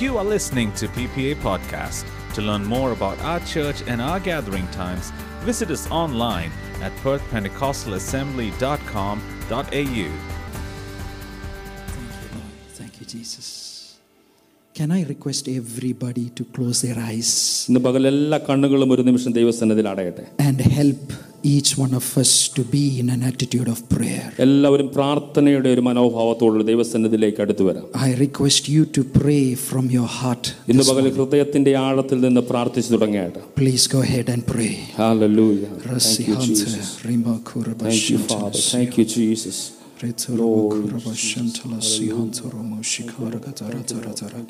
You are listening to PPA Podcast. To learn more about our church and our gathering times, visit us online at perthpentecostalassembly.com.au. Thank you, Lord. Thank you, Jesus. Can I request everybody to close their eyes ഇന്ന് പകൽ എല്ലാ കണ്ണുകളും ഒരു നിമിഷം ദൈവസന്നിധിയിൽ അടയട്ടെ and help each one of us to be in an attitude of prayer? എല്ലാവരും പ്രാർത്ഥനയുടെ ഒരു മനോഭാവത്തോടുള്ള ദൈവസന്നിധിയിലേക്ക് അടുത്തു വരാം I request you to pray from your heart. ഇന്ന് പകൽ ഹൃദയത്തിന്റെ ആഴത്തിൽ നിന്ന് പ്രാർത്ഥിച്ചു തുടങ്ങിയായിട്ട് Please go ahead and pray. Hallelujah. Thank Rasi you, Hanta, Jesus. Rima Kuraba Thank you, Shantala Father. Siha. Thank you, Jesus. Retsuruba Kuraba Shantala Sihantarumo Shikara Gatara Tara Tara.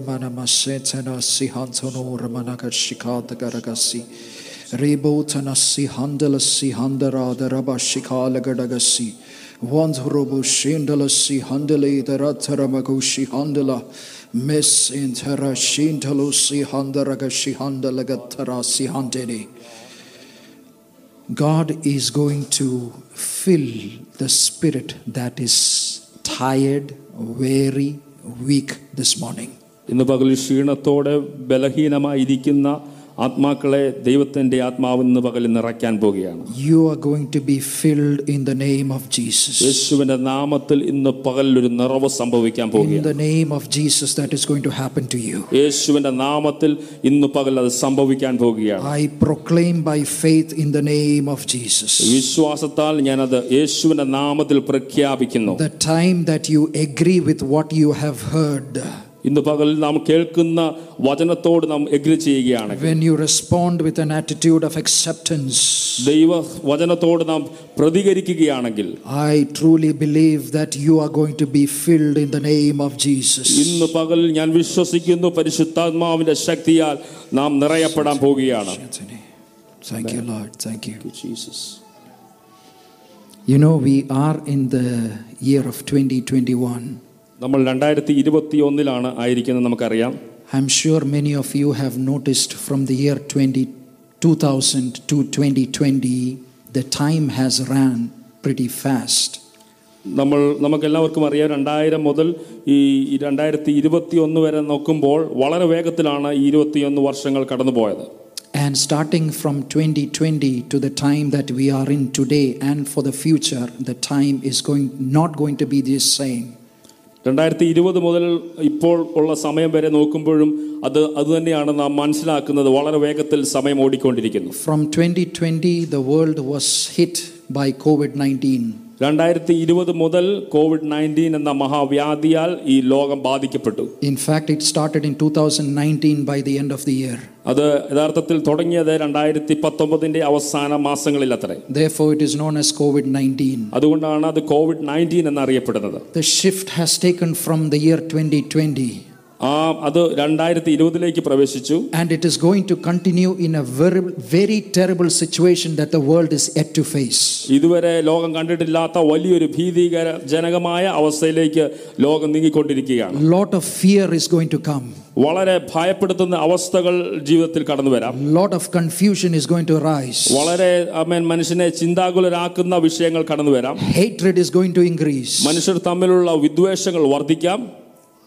Manamasetana Sihantono Shikata Garagasi. Ribo Tanasi Handala Sihandara the Rabba Shindala the Rataramagushi Handala. Miss Intera Shintalo Sihandaraga Shihandala Gatara Sihandini. God is going to fill the spirit that is tired, weary, weak this morning. ഇന്ന് പകൽ ക്ഷീണത്തോടെ ബലഹീനമായിരിക്കുന്ന ആത്മാക്കളെ ദൈവത്തിന്റെ ആത്മാവ് ഇന്ന് പകൽ നിറയ്ക്കാൻ പോവുകയാണ് You are going to be filled in the name of Jesus. യേശുവിന്റെ നാമത്തിൽ ഇന്ന് പകൽ ഒരു നിറവ് സംഭവിക്കാൻ In പോവുകയാണ് the name of Jesus, that is going to happen to you. യേശുവിന്റെ നാമത്തിൽ ഇന്ന് പകൽ അത് സംഭവിക്കാൻ പോവുകയാണ് I proclaim by faith in the name of Jesus. വിശ്വാസത്താൽ ഞാനത് യേശുവിന്റെ നാമത്തിൽ പ്രഖ്യാപിക്കുന്നു The time that you agree with what you have heard, ഇന്ന് പകൽ നാം കേൾക്കുന്ന വചനത്തോട് നാം എഗ്രി ചെയ്യുകയാണ് when you respond with an attitude of acceptance, ദൈവ വചനത്തോട് നാം പ്രതികരിക്കുകയാണെങ്കിൽ I truly believe that you are going to be filled in the name of Jesus. ഇന്ന് പകൽ ഞാൻ വിശ്വസിക്കുന്നു പരിശുദ്ധാത്മാവിന്റെ ശക്തിയാൽ നാം നിറയപ്പെടാൻ പോവുകയാണ് Anthony. Thank you, Lord. Thank you. Jesus You know, we are in the year of 2021. നമ്മൾ രണ്ടായിരത്തി ഇരുപത്തി ഒന്നിലാണ് ആയിരിക്കുന്നത് നമുക്കറിയാം I'm sure many of you have noticed from the year 20, 2000 to 2020, the time has ran pretty fast. നമ്മൾ നമുക്കെല്ലാവർക്കും അറിയാം രണ്ടായിരം മുതൽ ഈ രണ്ടായിരത്തി ഇരുപത്തി ഒന്ന് വരെ നോക്കുമ്പോൾ വളരെ വേഗത്തിലാണ് ഈ ഇരുപത്തിയൊന്ന് വർഷങ്ങൾ കടന്നുപോയത് And starting from 2020 to the time that we are in today and for the future, the time is going not going to be the same. രണ്ടായിരത്തി ഇരുപത് മുതൽ ഇപ്പോൾ ഉള്ള സമയം വരെ നോക്കുമ്പോഴും അത് അതുതന്നെയാണ് നാം മനസ്സിലാക്കുന്നത് വളരെ വേഗത്തിൽ സമയം ഓടിക്കൊണ്ടിരിക്കുന്നു From 2020, the world was hit by COVID 19. രണ്ടായിരത്തി ഇരുപത് മുതൽ കോവിഡ് നയൻറ്റീൻ എന്ന മഹാവ്യാധിയാൽ ഈ ലോകം ബാധിക്കപ്പെട്ടു In fact, it started in 2019 by the end of the year. അത് യഥാർത്ഥത്തിൽ തുടങ്ങിയത് രണ്ടായിരത്തി പത്തൊമ്പതിന്റെ അവസാന മാസങ്ങളിൽ അത്രേ Therefore, it is known as COVID 19. അതുകൊണ്ടാണ് അത് കോവിഡ് നയൻറ്റീൻ എന്നറിയപ്പെടുന്നത് The shift has taken from the year 2020 ആ അത് രണ്ടായിരത്തി ഇരുപതിലേക്ക് പ്രവേശിച്ചു. And it is going to continue in a very very terrible situation that the world is yet to face ഇതുവരെ ലോകം കണ്ടിട്ടില്ലാത്ത വലിയൊരു ഭീതികര ജനകമായ അവസ്ഥയിലേക്ക് ലോകം നീങ്ങിക്കൊണ്ടിരിക്കുകയാണ്. Lot of fear is going to come വളരെ ഭയപ്പെടുത്തുന്ന അവസ്ഥകൾ ജീവിതത്തിൽ കടന്നു വരാം. Lot of confusion is going to rise വളരെ അമേൻ മനുഷ്യനെ ചിന്താകുലരാക്കുന്ന വിഷയങ്ങൾ കടന്നു വരാം. Hatred is going to increase മനുഷ്യർ തമ്മിലുള്ള വിദ്വേഷങ്ങൾ വർദ്ധിക്കാം.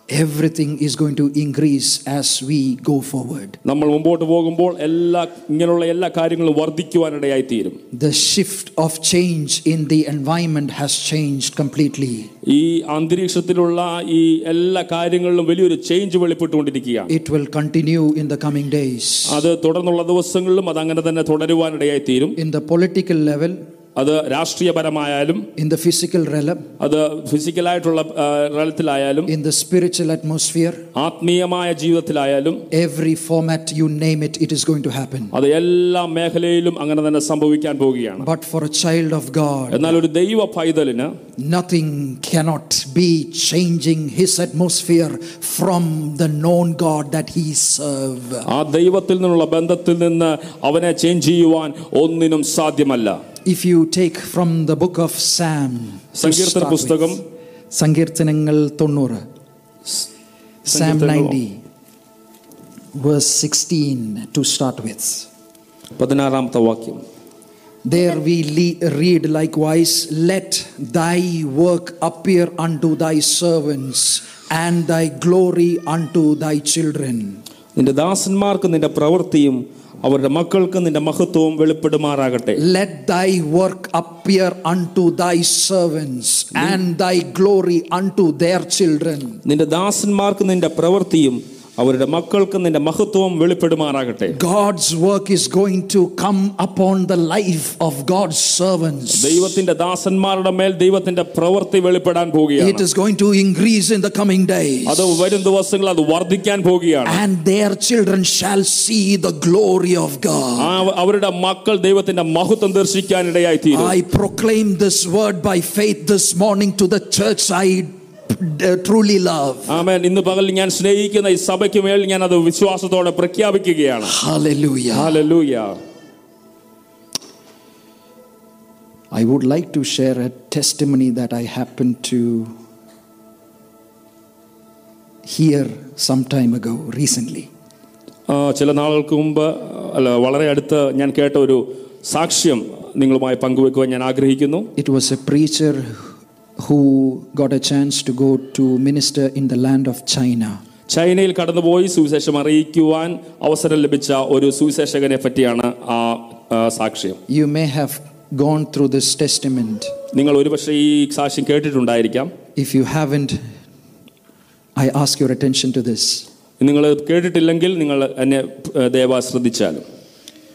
Everything is going to increase as we go forward. നമ്മൾ മുമ്പോട്ട് പോകുമ്പോൾ എല്ലാ ഇങ്ങനെയുള്ള എല്ലാ കാര്യങ്ങളും വർദ്ധിക്കുവാനിടയായി തീരും The shift of change in the environment has changed completely. ഈ അന്തരീക്ഷത്തിലുള്ള ഈ എല്ലാ കാര്യങ്ങളിലും വലിയൊരു ചേഞ്ച് വെളിപ്പെട്ടുകൊണ്ടിരിക്കുകയാണ് It will continue in the coming days. അത് തുടർന്നുള്ള ദിവസങ്ങളിലും അത് അങ്ങനെ തന്നെ തുടരുവാനിടയായി തീരും In the political level, അത് രാഷ്ട്രീയപരമായാലും in the physical realm, അത് ഫിസിക്കലായിട്ടുള്ള ആ, തലത്തിലായാലും in the spiritual atmosphere, ആത്മീയമായ ജീവിതത്തിലായാലും every format you name it, it is going to happen. അത് എല്ലാ മേഖലയിലും അങ്ങനെ തന്നെ സംഭവിക്കാൻ പോവുകയാണ് But for a child of God, എന്നാൽ ഒരു ദൈവ പൈതലിന് nothing cannot be changing his atmosphere from the known God that he serve. ആ ദൈവത്തിൽ നിന്നുള്ള ബന്ധത്തിൽ നിന്ന് അവനെ ചേഞ്ച് ചെയ്യുവാൻ ഒന്നിനും സാധ്യമല്ല if you take from the book of Psalm സങ്കീർത്തന പുസ്തകം സങ്കീർത്തനങ്ങൾ 90 Psalm 90 verse 16 to start with. There we read likewise, Let thy work appear unto thy servants, and thy glory unto thy children. നിന്റെ ദാസന്മാർക്ക് നിന്റെ പ്രവൃത്തിയും അവരുടെ മക്കൾക്ക് നിന്റെ മഹത്വവും വെളിപ്പെടുമാറാകട്ടെ Let thy work appear unto thy servants, and thy glory unto their children. നിന്റെ ദാസന്മാർക്ക് നിന്റെ പ്രവൃത്തിയും അവരുടെ മക്കൾക്ക് നിന്റെ മഹത്വവും വെളിപ്പെടുമാറാകട്ടെ God's work is going to come upon the life of God's servants. ദൈവത്തിന്റെ ദാസന്മാരുടെ മേൽ ദൈവത്തിന്റെ പ്രവൃത്തി വെളിപ്പെടാൻ It പോവുകയാണ് is going to increase in the coming days. അത് വരും ദിവസങ്ങൾ അത് വർദ്ധിക്കാൻ പോവുകയാണ് And their children shall see the glory of God. ആ അവരുടെ മക്കൾ ദൈവത്തിന്റെ മഹത്വം ദർശിക്കാൻ ഇടയായി തീരും I proclaim this word by faith this morning to the church I uh, truly love. ആമേൻ ഇന്ന് പകൽ ഞാൻ സ്നേഹിക്കുന്ന ഈ സഭയ്ക്ക് മേൽ ഞാൻ അത് വിശ്വാസത്തോടെ പ്രഖ്യാപിക്കുകയാണ് Hallelujah. Hallelujah I would like to share a testimony that I happened to hear some time ago, recently. ആ, ചില നാളുകൾക്ക് മുമ്പ് അല്ല വളരെ അടുത്ത് ഞാൻ കേട്ട ഒരു സാക്ഷ്യം നിങ്ങളുമായി പങ്കുവെക്കുവാൻ ഞാൻ ആഗ്രഹിക്കുന്നു It was a preacher who got a chance to go to minister in the land of China. ചൈനയിൽ കടന്നുപോയി സുവിശേഷം അറിയിക്കുവാൻ അവസരം ലഭിച്ച ഒരു സുവിശേഷകനെ പറ്റിയാണ് ആ ആ, സാക്ഷ്യം You may have gone through this testament. നിങ്ങൾ ഒരുപക്ഷെ ഈ സാക്ഷ്യം കേട്ടിട്ടുണ്ടായിരിക്കാം If you haven't, I ask your attention to this. നിങ്ങൾ കേട്ടിട്ടില്ലെങ്കിൽ നിങ്ങൾ എന്നെ ഏ, ദയവായി ശ്രദ്ധിച്ചാലും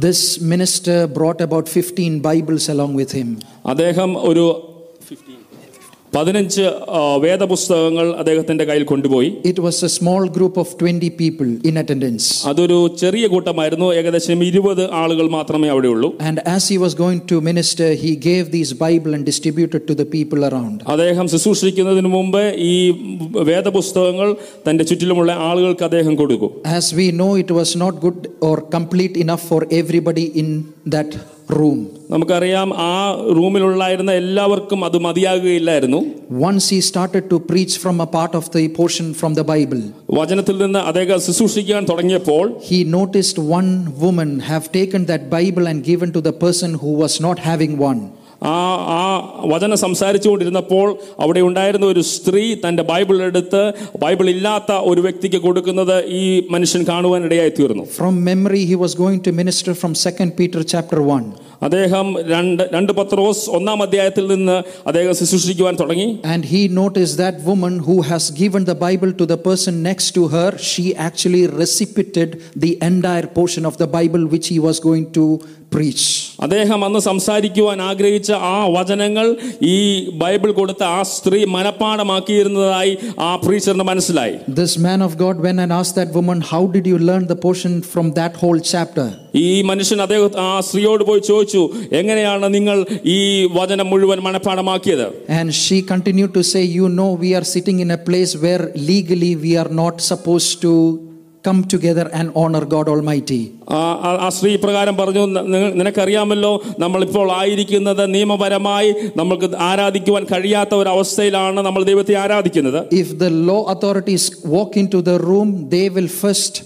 This minister brought about 15 Bibles along with him. അദ്ദേഹം ഒരു പതിനഞ്ച് ആ, വേദപുസ്തകങ്ങൾ അദ്ദേഹത്തിന്റെ കയ്യിൽ കൊണ്ടുപോയി It was a small group of 20 people in attendance. അതൊരു ചെറിയ കൂട്ടമായിരുന്നു ഏകദേശം ഇരുപത് ആളുകൾ മാത്രമേ അവിടെ ഉള്ളൂ And as he was going to minister, he gave these Bible and distributed to the people around. അദ്ദേഹം ശുശ്രൂഷിക്കുന്നതിന് മുമ്പ് ഈ വേദപുസ്തകങ്ങൾ തന്റെ ചുറ്റിലുമുള്ള ആളുകൾക്ക് അദ്ദേഹം കൊടുക്കും As we know, it was not good or complete enough for everybody in that room. നമുക്കറിയാം ആ റൂമിലുള്ളായിരുന്ന എല്ലാവർക്കും അത് മതിയാകുകയില്ലായിരുന്നു Once he started to preach from a part of the portion from the Bible, വചനത്തിൽ നിന്ന് അദ്ദേഹം ശുശ്രൂഷിക്കാൻ തുടങ്ങിയപ്പോൾ he noticed one woman have taken that Bible and given to the person who was not having one. ആ ആ വചനം സംസാരിച്ചുകൊണ്ടിരുന്നപ്പോൾ അവിടെ ഉണ്ടായിരുന്ന ഒരു സ്ത്രീ തന്റെ ബൈബിൾ എടുത്ത് ബൈബിൾ ഇല്ലാത്ത ഒരു വ്യക്തിക്ക് കൊടുക്കുന്നത് ഈ മനുഷ്യൻ കാണുവാൻ ഇടയായി തീർന്നു From memory he was going to minister from 2 Peter chapter 1. അദ്ദേഹം രണ്ട് രണ്ട് പത്രോസ് ഒന്നാം അധ്യായത്തിൽ നിന്ന് അദ്ദേഹം ശുശ്രൂഷിക്കുവാൻ തുടങ്ങി And he noticed that woman who has given the Bible to the person next to her, she actually reciprocated the entire portion of the Bible which he was going to preach. അദ്ദേഹം അന്ന് സംസാരിക്കുവാൻ ആഗ്രഹിച്ച ആ വചനങ്ങൾ ഈ Bible കൊടുത്ത ആ സ്ത്രീ മനഃപ്പാടമാക്കിയിരുന്നതായി ആ പ്രീച്ചറിന് മനസ്സിലായി This man of God went and asked that woman, How did you learn the portion from that whole chapter? ഈ മനുഷ്യൻ അദ്ദേഹം ആ സ്ത്രീയോട് പോയി ചോദിച്ചു എങ്ങനെയാണ് നിങ്ങൾ ഈ വചനം മുഴുവൻ മനഃപ്പാഠമാക്കിയത്? And she continue to say you know we are sitting in a place where legally we are not suppose to come together and honour God almighty ആ സ്ത്രീ പ്രകാരം പറഞ്ഞു നിനക്കറിയാമല്ലോ നമ്മളിപ്പോൾ ആയിരിക്കുന്നത് നിയമപരമായി നമ്മൾക്ക് ആരാധിക്കുവാൻ കഴിയാത്ത ഒരു അവസ്ഥയിലാണ് നമ്മൾ ദൈവത്തെ ആരാധിക്കുന്നത്. If the law authorities walk in to the room they will first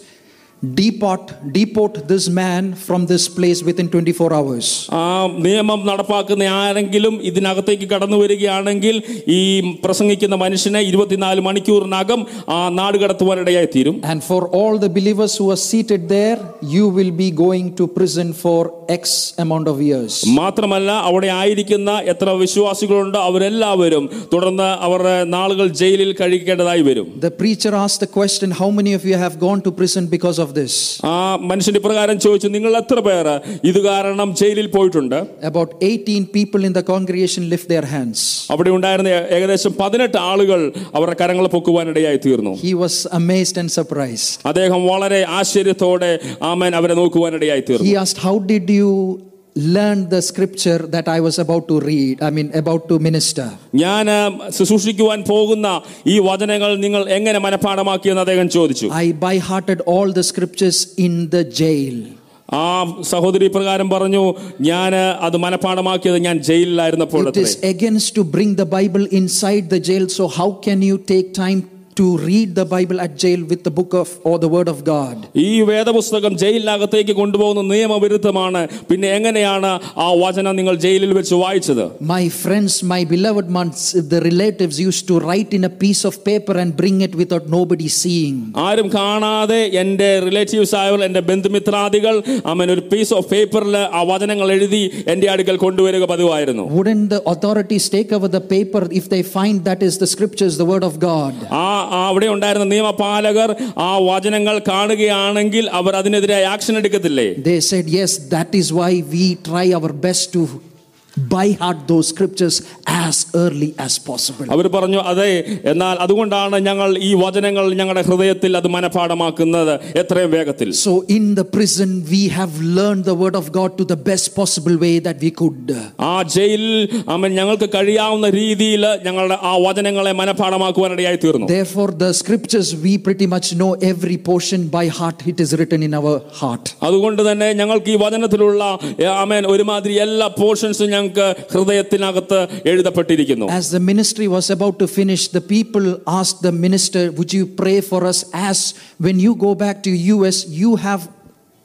deport deport this man from this place within 24 hours. ആ നിയമം നടപ്പാക്കുന്ന ആരെങ്കിലും ഇതിനകത്തേക്ക് കടന്നു വരികയാണെങ്കിൽ ഈ പ്രസംഗിക്കുന്ന മനുഷ്യനെ ഇരുപത്തിനാല് മണിക്കൂറിനകം ആ നാട് കടത്തുവാനിടയായി തീരും And for all the believers who are seated there, you will be going to prison for X amount of years. മാത്രമല്ല അവിടെ ആയിരിക്കുന്ന എത്ര വിശ്വാസികളുണ്ടോ അവരെല്ലാവരും തുടർന്ന് അവരുടെ നാളുകൾ ജയിലിൽ കഴിക്കേണ്ടതായി വരും The preacher asked the question, How many of you have gone to prison because of this? ആ മനുഷ്യന്റെ പ്രകാരം ചോദിച്ചു നിങ്ങൾ എത്ര പേര് ഇത് കാരണം ജയിലിൽ പോയിട്ടുണ്ട് About 18 people in the congregation lift their hands. അവിടെ ഉണ്ടായിരുന്ന ഏകദേശം പതിനെട്ട് ആളുകൾ അവരുടെ കരങ്ങൾ പൊക്കുവാനിടയായി തീർന്നു He was amazed and surprised. അദ്ദേഹം വളരെ ആശ്ചര്യത്തോടെ ആമൻ അവരെ നോക്കുവാനിടയായി തീർന്നു He asked, How did you learned the scripture that I was about to read, I mean, about to minister. ഞാൻ ആ, ശുശ്രൂഷിക്കുവാൻ പോകുന്ന ഈ വചനങ്ങൾ നിങ്ങൾ എങ്ങനെ മനഃപ്പാഠമാക്കിയെന്ന് അദ്ദേഹം ചോദിച്ചു I by hearted all the scriptures in the jail. ആ സഹോദരി പ്രകാരം പറഞ്ഞു ഞാൻ അത് മനഃപ്പാഠമാക്കിയത് ഞാൻ ജയിലിലായിരുന്നപ്പോൾ It is against to bring the Bible inside the jail. So, how can you take time to read the Bible at jail with the book of or the word of God? ഈ വേദപുസ്തകം ജയിലിനകത്തേക്ക് കൊണ്ടുപോകുന്ന നിയമവിരുദ്ധമാണ് പിന്നെ എങ്ങനെയാണ് ആ വചനം നിങ്ങൾ ജയിലിൽ വെച്ച് വായിച്ചത് My friends, my beloved ones, the relatives used to write in a piece of paper and bring it without nobody seeing. ആരും കാണാതെ എൻ്റെ റിലേറ്റീവ്സ് ആയവർ എൻ്റെ ബന്ധുമിത്രാദികൾ അവൻ ഒരു പീസ് ഓഫ് പേപ്പറിൽ ആ വചനങ്ങൾ എഴുതി എൻ്റെ അടുക്കൽ കൊണ്ടുവരിക പതിവായിരുന്നു Wouldn't the authorities take over the paper if they find that is the scriptures, the word of God? ആ ആ അവിടെ ഉണ്ടായിരുന്ന നിയമപാലകർ ആ വചനങ്ങൾ കാണുകയാണെങ്കിൽ അവർ അതിനെതിരെ action എടുക്കത്തില്ലേ They said, Yes, that is why we try our best to by heart those scriptures as early as possible. അവർ പറഞ്ഞു അതെ എന്നാൽ അതുകൊണ്ടാണ് ഞങ്ങൾ ഈ വചനങ്ങൾ ഞങ്ങളുടെ ഹൃദയത്തിൽ അത് മനഃപ്പാഠമാക്കുന്നത് എത്രയും വേഗത്തിൽ So, in the prison, we have learned the word of God to the best possible way that we could. ആ ജയിലിൽ അവൻ ഞങ്ങൾക്ക് കഴിയാവുന്ന രീതിയിൽ ഞങ്ങളുടെ ആ വചനങ്ങളെ മനഃപ്പാഠമാക്കുവാനിടയായി തീർന്നു Therefore, the scriptures, we pretty much know every portion by heart. It is written in our heart. അതുകൊണ്ട് തന്നെ ഞങ്ങൾക്ക് ഈ വചനത്തിലുള്ള ആമേൻ ഒരുമാതിരി എല്ലാ പോർഷൻസും ഞങ്ങൾക്ക് ഹൃദയത്തിനകത്ത് എഴുതപ്പെട്ടിരിക്കുന്നു As the ministry was about to finish, the people asked the minister, Would you pray for us? As when you go back to US, you have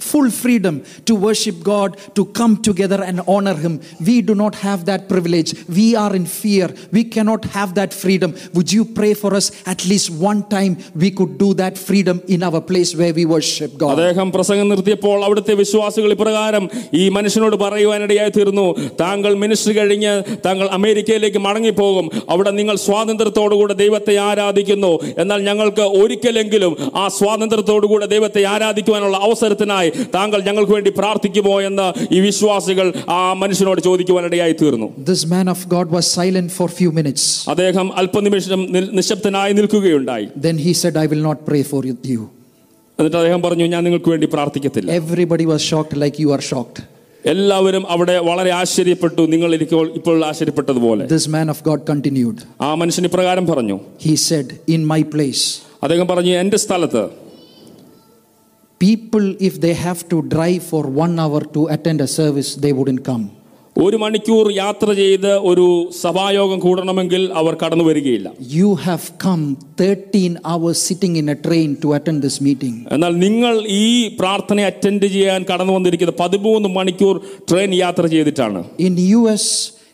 full freedom to worship God, to come together and honor Him. We do not have that privilege. We are in fear. We cannot have that freedom. Would you pray for us? At least one time we could do that freedom in our place where we worship God. അദ്ദേഹം പ്രസംഗം നിർത്തിയപ്പോൾ അവിടുത്തെ വിശ്വാസികൾ ഇപ്രകാരം ഈ മനുഷ്യനോട് പറയുവാനിടയായി തീർന്നു താങ്കൾ ministry കഴിഞ്ഞ് താങ്കൾ അമേരിക്കയിലേക്ക് മടങ്ങിപ്പോകും അവിടെ നിങ്ങൾ സ്വാതന്ത്ര്യത്തോടുകൂടെ ദൈവത്തെ ആരാധിക്കുന്നു എന്നാൽ ഞങ്ങൾക്ക് ഒരിക്കലെങ്കിലും ആ സ്വാതന്ത്ര്യത്തോടുകൂടെ ദൈവത്തെ ആരാധിക്കുവാനുള്ള അവസരത്തിനായി താങ്കൾ ഞങ്ങൾക്ക് വേണ്ടി പ്രാർത്ഥിക്കുമോ എന്ന് ഈ വിശ്വാസികൾ ആ മനുഷ്യനോട് ചോദിക്കുവാനിടയായി തീർന്നു This man of God was silent for few minutes. അദ്ദേഹം അല്പനിമിഷം നി- നിശബ്ദനായി നിൽക്കുകയുണ്ടായി Then he said, I will not pray for you. എന്നിട്ട് അദ്ദേഹം പറഞ്ഞു ഞാൻ നിങ്ങൾക്ക് വേണ്ടി പ്രാർത്ഥിക്കത്തില്ല Everybody was shocked like you are shocked. എല്ലാവരും അവിടെ വളരെ ആശ്ചര്യപ്പെട്ടു നിങ്ങൾ ഇപ്പോൾ ഇപ്പോൾ ആശ്ചര്യപ്പെട്ടതുപോലെ This man of God continued. ആ മനുഷ്യൻ ഇപ്രകാരം പറഞ്ഞു He said, In my place, അദ്ദേഹം പറഞ്ഞു എൻ്റെ സ്ഥലത്ത് people, if they have to drive for one hour to attend a service, they wouldn't come. ഒരു മണിക്കൂർ യാത്ര ചെയ്ത് ഒരു സഭായോഗം കൂടണമെങ്കിൽ അവർ കടന്നു വരികയില്ല You have come 13 hours sitting in a train to attend this meeting. എന്നാൽ നിങ്ങൾ ഈ പ്രാർത്ഥന അറ്റൻഡ് ചെയ്യാൻ കടന്നു വന്നിരിക്കുന്നത് പതിമൂന്ന് മണിക്കൂർ ട്രെയിൻ യാത്ര ചെയ്തിട്ടാണ് In US,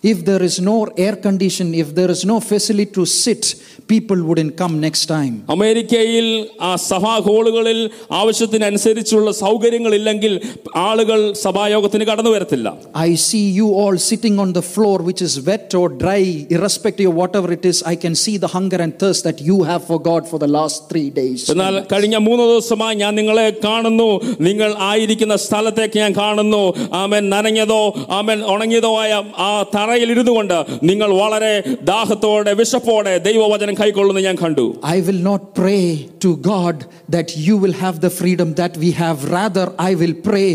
if there is no air condition, if there is no facility to sit, people wouldn't come next time. അമേരിക്കയിൽ ആ സഭാ ഹോളുകളിൽ ആവശ്യത്തിനനുസരിച്ചുള്ള സൗകര്യങ്ങളില്ലെങ്കിൽ ആളുകൾ സഭായോഗത്തിന് കടന്നു വരത്തില്ല I see you all sitting on the floor, which is wet or dry, irrespective of whatever it is. I can see the hunger and thirst that you have for God for the last three days. എന്നാൽ കഴിഞ്ഞ മൂന്ന് ദിവസമായി ഞാൻ നിങ്ങളെ കാണുന്നു നിങ്ങൾ ആയിരിക്കുന്ന സ്ഥലത്തേക്ക് ഞാൻ കാണുന്നു ആമൻ നനഞ്ഞതോ ആമൻ ഉണങ്ങിയതോ ആയ ആ തറയിൽ ഇരുന്നു കൊണ്ട് നിങ്ങൾ വളരെ ദാഹത്തോടെ വിശപ്പോടെ ദൈവവചനം കൈക്കൊള്ളുന്നത് ഞാൻ കണ്ടു I will not pray to God that you will have the freedom that we have. Rather, I will pray,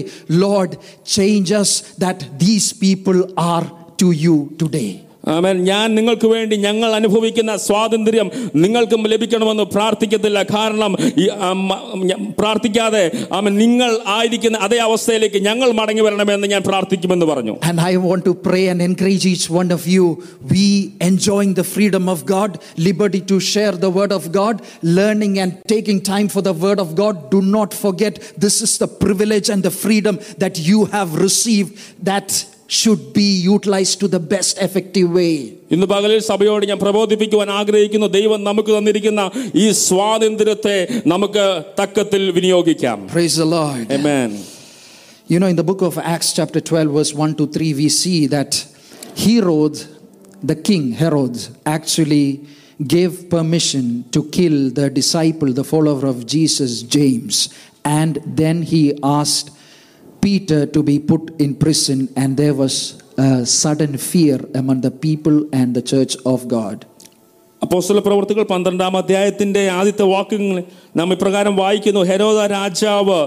Lord, change us that these people are to you today. ആമൻ ഞാൻ നിങ്ങൾക്ക് വേണ്ടി ഞങ്ങൾ അനുഭവിക്കുന്ന സ്വാതന്ത്ര്യം നിങ്ങൾക്കും ലഭിക്കണമെന്ന് പ്രാർത്ഥിക്കത്തില്ല കാരണം ഈ, ആം, ഞ- പ്രാർത്ഥിക്കാതെ ആമൻ നിങ്ങൾ ആയിരിക്കുന്ന അതേ അവസ്ഥയിലേക്ക് ഞങ്ങൾ മടങ്ങി വരണമെന്ന് ഞാൻ പ്രാർത്ഥിക്കുമെന്ന് പറഞ്ഞു And I want to pray and encourage each one of you. We enjoying the freedom of God, liberty to share the word of God, learning and taking time for the word of God. Do not forget this is the privilege and the freedom that you have received that should be utilized to the best effective way. ഇന്ന് പകലിൽ സഭയോട് ഞാൻ പ്രബോധിപ്പിക്കുവാൻ ആഗ്രഹിക്കുന്നു ദൈവം നമുക്ക് തന്നിരിക്കുന്ന ഈ സ്വാതന്ത്ര്യത്തെ നമുക്ക് തക്കത്തിൽ വിനിയോഗിക്കാം Praise the Lord. Amen. You know, in the book of Acts, chapter 12, verse 1 to 3, we see that Herod, the king, Herod, actually gave permission to kill the disciple, the follower of Jesus, James. And then he asked Peter to be put in prison, and there was a sudden fear among the people and the church of God. അപ്പോസ്തല പ്രവർത്തികൾ പന്ത്രണ്ടാം അധ്യായത്തിന്റെ ആദ്യത്തെ വാക്യങ്ങൾ നാം ഇപ്രകാരം വായിക്കുന്നു ഹെരോദ രാജാവ്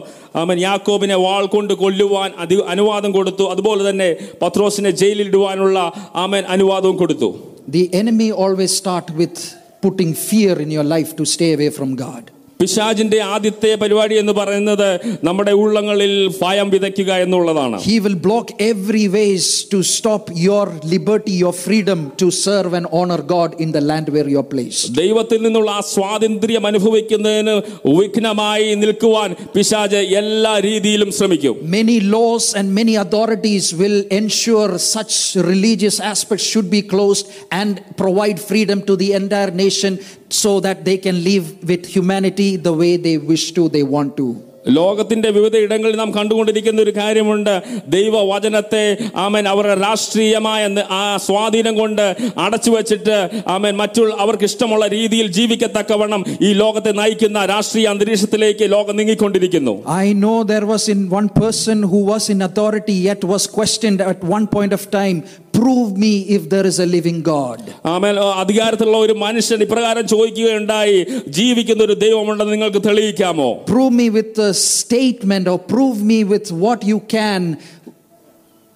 അവൻ യാക്കോബിനെ വാൾ കൊണ്ട് കൊല്ലുവാൻ അതി അനുവാദം കൊടുത്തു അതുപോലെ തന്നെ പത്രോസിനെ ജയിലിലിടുവാനുള്ള ആമൻ അനുവാദവും കൊടുത്തു The enemy always start with putting fear in your life to stay away from God. പിശാജിന്റെ ആദ്യത്തെ പരിപാടി എന്ന് പറയുന്നത് നമ്മുടെ ഉള്ളങ്ങളിൽ ഭയം വിതയ്ക്കുക എന്നുള്ളതാണ് He will block every ways to stop your liberty, your freedom to serve and honor God in the land where you are placed. ദൈവത്തിൽ നിന്നുള്ള ആ സ്വാതന്ത്ര്യം അനുഭവിക്കുന്നതിന് വിഘ്നമായി നിൽക്കുവാൻ പിശാജ് എല്ലാ രീതിയിലും ശ്രമിക്കും Many laws and many authorities will ensure such religious aspects should be closed and provide freedom to the entire nation so that they can live with humanity the way they wish to, they want to. ലോകത്തിന്റെ വിവിധ ഇടങ്ങളിൽ നാം കണ്ടുകൊണ്ടിരിക്കുന്ന ഒരു കാര്യമുണ്ട് ദൈവവചനത്തെ ആമൻ അവരുടെ രാഷ്ട്രീയമായ ന- ആ സ്വാധീനം കൊണ്ട് അടച്ചു വെച്ചിട്ട് ആമൻ മറ്റുള്ള അവർക്ക് ഇഷ്ടമുള്ള രീതിയിൽ ജീവിക്കത്തക്കവണ്ണം ഈ ലോകത്തെ നയിക്കുന്ന രാഷ്ട്രീയ അന്തരീക്ഷത്തിലേക്ക് ലോകം നീങ്ങിക്കൊണ്ടിരിക്കുന്നു I know there was in one person who was in authority yet was questioned at one point of time prove me if there is a living God. ആമേൻ ആ, അധികാരത്തിലുള്ള ഒരു മനുഷ്യൻ ഇപ്രകാരം ചോദിക്കുകയുണ്ടായി ജീവിക്കുന്ന ഒരു ദൈവമുണ്ടെന്ന് നിങ്ങൾക്ക് തെളിയിക്കാമോ Prove me with a statement or prove me with what you can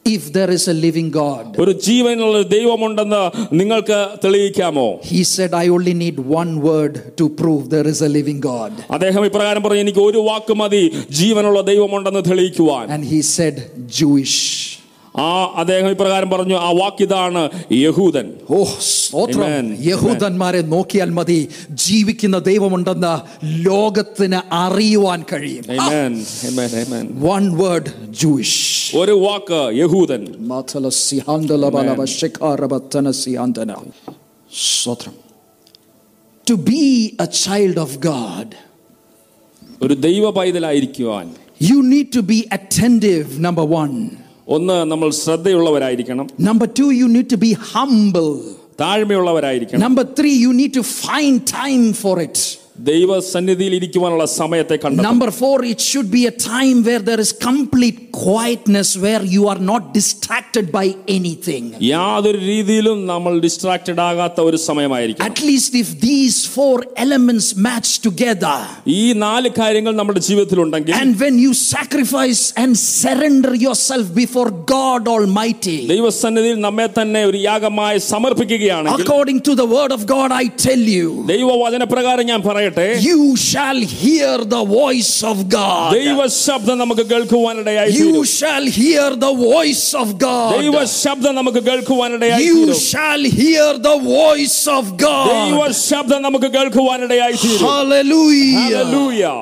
if there is a living God. ഒരു ജീവനുള്ള ഒരു ദൈവമുണ്ടെന്ന് നിങ്ങൾക്ക് തെളിയിക്കാമോ He said, I only need one word to prove there is a living God. അദ്ദേഹം ഇപ്രകാരം പറഞ്ഞു എനിക്ക് ഒരു വാക്ക് മതി ജീവനുള്ള ദൈവമുണ്ടെന്ന് തെളിയിക്കുവാൻ And he said, Jewish. ആ അദ്ദേഹം ഇപ്രകാരം പറഞ്ഞു ആ വാക്കിതാണ് യഹൂദൻ ഓ സ്തോത്രം Amen. യഹൂദന്മാരെ നോക്കിയാൽ മതി ജീവിക്കുന്ന ദൈവമുണ്ടെന്ന് ലോകത്തിന് അറിയുവാൻ കഴിയും Amen. Amen. Amen. One word Jewish ഒരു വാക്ക് യഹൂദൻ സ്തോത്രം to be a child of God ഒരു ദൈവ പൈതലായിരിക്കുവാൻ you need to B attentive number one ഒന്ന് നമ്മൾ ശ്രദ്ധയുള്ളവരായിരിക്കണം number two you need to be humble താഴ്മയുള്ളവരായിരിക്കണം number three you need to find time for it ദൈവ സന്നിധിയിൽ ഇരിക്കുവാനുള്ള സമയത്തെ കണ്ടെത്തണം Number four, it should be a time where there is complete quietness, where you are not distracted by anything. യാതൊരു രീതിയിലും നമ്മൾ distracted ആകാത്ത ഒരു സമയമായിരിക്കും At least if these four elements match together, ഈ നാല് കാര്യങ്ങൾ നമ്മുടെ ജീവിതത്തിലുണ്ടെങ്കിൽ and when you sacrifice and surrender yourself before God Almighty, ദൈവസന്നിധിയിൽ നമ്മെ തന്നെ ഒരു യാഗമായി സമർപ്പിക്കുകയാണെങ്കിൽ according to the word of God, I tell you, ദൈവവചനപ്രകാരം ഞാൻ പറയട്ടെ you shall hear the voice of God. ദൈവ ശബ്ദം നമുക്ക് കേൾക്കുവാനിടയായി You തീരും. shall hear the voice of ദൈവ God. ശബ്ദം നമുക്ക് കേൾക്കുവാനിടയായി You തീരും. shall hear the voice of ദൈവ God. ശബ്ദം നമുക്ക് കേൾക്കുവാനിടയായി തീരും Hallelujah. Hallelujah.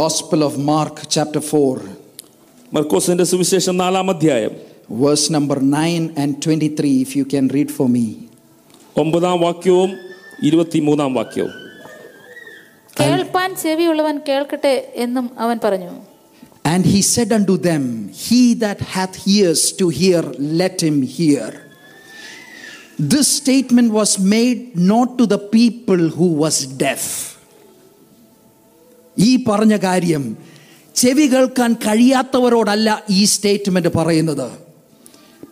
Gospel of Mark, chapter 4, മർക്കോസിന്റെ സുവിശേഷം നാലാം അധ്യായം verse number 9 and 23, if you can read for me. ഒമ്പതാം വാക്യവും ഇരുപത്തിമൂന്നാം വാക്യവും കേൾപ്പാൻ ചെവിയുള്ളവൻ കേൾക്കട്ടെ എന്നും അവൻ പറഞ്ഞു And he said unto them, He that hath ears to hear, let him hear. This statement was made not to the people who was deaf. ഈ പറഞ്ഞ കാര്യം ചെവി കേൾക്കാൻ കഴിയാത്തവരോടല്ല ഈ സ്റ്റേറ്റ്മെന്റ് പറയുന്നത്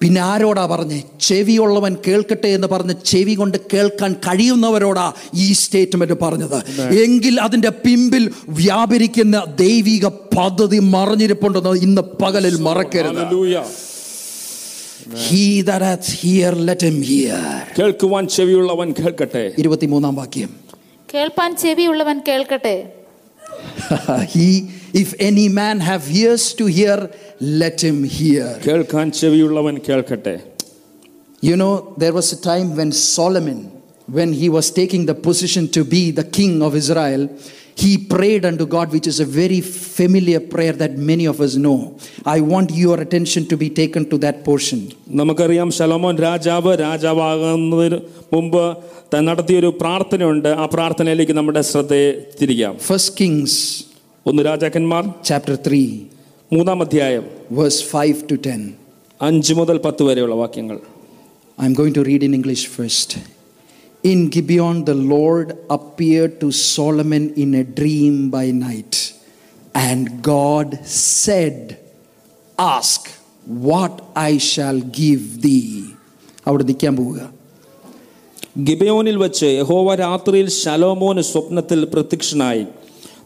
പിന്നെ ആരോടാ പറഞ്ഞ്? ചെവിയുള്ളവൻ കേൾക്കട്ടെ എന്ന് പറഞ്ഞ് ചെവി കൊണ്ട് കേൾക്കാൻ കഴിയുന്നവരോടാ ഈ സ്റ്റേറ്റ്മെന്റ് പറഞ്ഞത്. എങ്കിൽ അതിന്റെ പിമ്പിൽ വ്യാപരിക്കുന്ന ദൈവിക പദ്ധതി മറിഞ്ഞിരിപ്പുണ്ടെന്ന് ഇന്ന് പകലിൽ മറക്കരുത്. Hallelujah. He that hath hear, let him hear. കേൾക്കുവാൻ ചെവിയുള്ളവൻ കേൾക്കട്ടെ. ഇരുപത്തിമൂന്നാം വാക്യം. കേൾപ്പാൻ ചെവിയുള്ളവൻ കേൾക്കട്ടെ. He if any man have ears to hear let him hear കേൾക്കാൻ ചെവിയുള്ളവൻ കേൾക്കട്ടെ you know there was a time when solomon when he was taking the position to be the king of israel he prayed unto god which is a very familiar prayer that many of us know i want your attention to be taken to that portion നമുക്കറിയാം ശലോമോൻ രാജാവ് രാജാവാകുന്നതിന് മുമ്പ് താൻ നടത്തിയൊരു പ്രാർത്ഥനയുണ്ട് ആ പ്രാർത്ഥനയിലേക്ക് നമ്മുടെ ശ്രദ്ധയെ തിരികാം first kings ഒന്ന് രാജാക്കന്മാർ chapter 3 മൂന്നാം അധ്യായം verse 5 to 10 അഞ്ച് മുതൽ പത്ത് വരെയുള്ള വാക്യങ്ങൾ I'm going to read in English first. In Gibeon, the Lord appeared to Solomon in a dream by night, and God said, Ask what I shall give thee. അവിടെ നിൽക്കാൻ പോവുക ഗിബയോനിൽ വെച്ച് യഹോവ രാത്രിയിൽ ശലോമോന് സ്വപ്നത്തിൽ പ്രത്യക്ഷനായി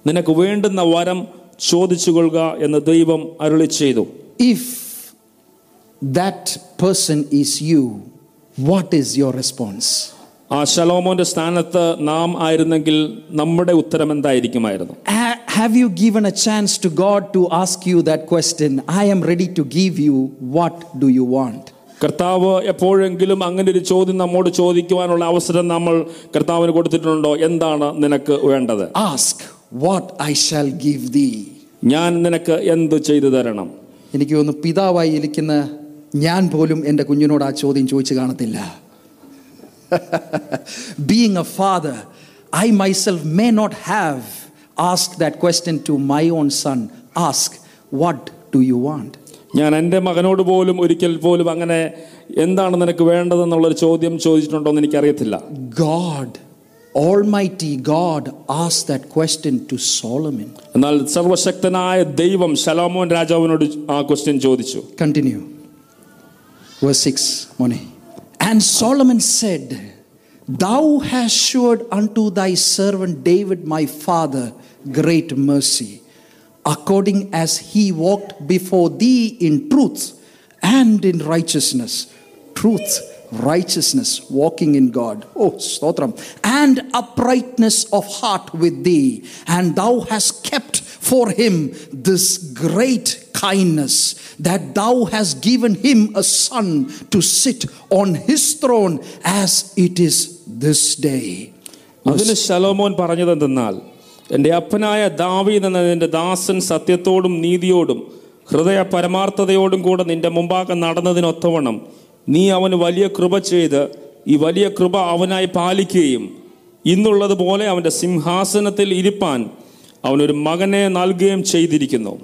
നിനക്ക് വേണ്ടുന്ന വരം ചോദിച്ചുകൊള്ളുക എന്ന് ദൈവം അരുളി ചെയ്തു. If that person is you what is your response ആ ശലോമോന്റെ സ്ഥാനത്ത് നാം ആയിരുന്നെങ്കിൽ നമ്മുടെ ഉത്തരം എന്തായിരിക്കുമായിരുന്നു? Have you given a chance to God to ask you that question I am ready to give you what do you want കർത്താവ് എപ്പോഴെങ്കിലും അങ്ങനെ ഒരു ചോദ്യം നമ്മോട് ചോദിക്കുവാനുള്ള അവസരം നമ്മൾ കർത്താവിന് കൊടുത്തിട്ടുണ്ടോ? എന്താണ് നിനക്ക് വേണ്ടത്? Ask what I shall give thee. ഞാൻ നിനക്ക് എന്ത് ചെയ്തു തരണം? എനിക്ക് തോന്നുന്നു പിതാവായി ഇരിക്കുന്ന ഞാൻ പോലും എന്റെ കുഞ്ഞിനോട് ആ ചോദ്യം ചോദിച്ചു കാണത്തില്ല. Being a father I myself may not have ask that question to my own son ask what do you want ഞാൻ എന്റെ മകനോട് പോലും ഒരിക്കൽ പോലും അങ്ങനെ എന്താണ് നിനക്ക് വേണ്ടതെന്നുള്ളൊരു ചോദ്യം ചോദിച്ചിട്ടുണ്ടോ എന്ന് എനിക്കറിയത്തില്ല. God, Almighty God, asked that question to Solomon. എന്നാൽ സർവശക്തനായ ദൈവം ശലോമോൻ രാജാവിനോട് ആ ക്വസ്റ്റ്യൻ ചോദിച്ചു Continue. Verse 6, Moni. And Solomon said, Thou hast shewed unto thy servant David my father great mercy, according as he walked before thee in truth and in righteousness. Truth, righteousness, walking in God. Oh, Stotram. And uprightness of heart with thee. And thou hast kept for him this great kindness that thou hast given him a son to sit on his throne as it is this day. അതിന് ശലോമോൻ പറഞ്ഞത് എന്തെന്നാൽ എൻ്റെ അപ്പനായ ദാവീദ് എന്ന നിന്റെ ദാസൻ സത്യത്തോടും നീതിയോടും ഹൃദയ പരമാർത്ഥതയോടും കൂടെ നിന്റെ മുമ്പാകെ നടന്നതിനൊത്തവണ്ണം നീ അവന് വലിയ കൃപ ചെയ്ത് ഈ വലിയ കൃപ അവനായി പാലിക്കുകയും ഇന്നുള്ളതുപോലെ അവന്റെ സിംഹാസനത്തിൽ ഇരിപ്പാൻ അവനൊരു മകനെ നൽകുകയും ചെയ്തിരിക്കുന്നു.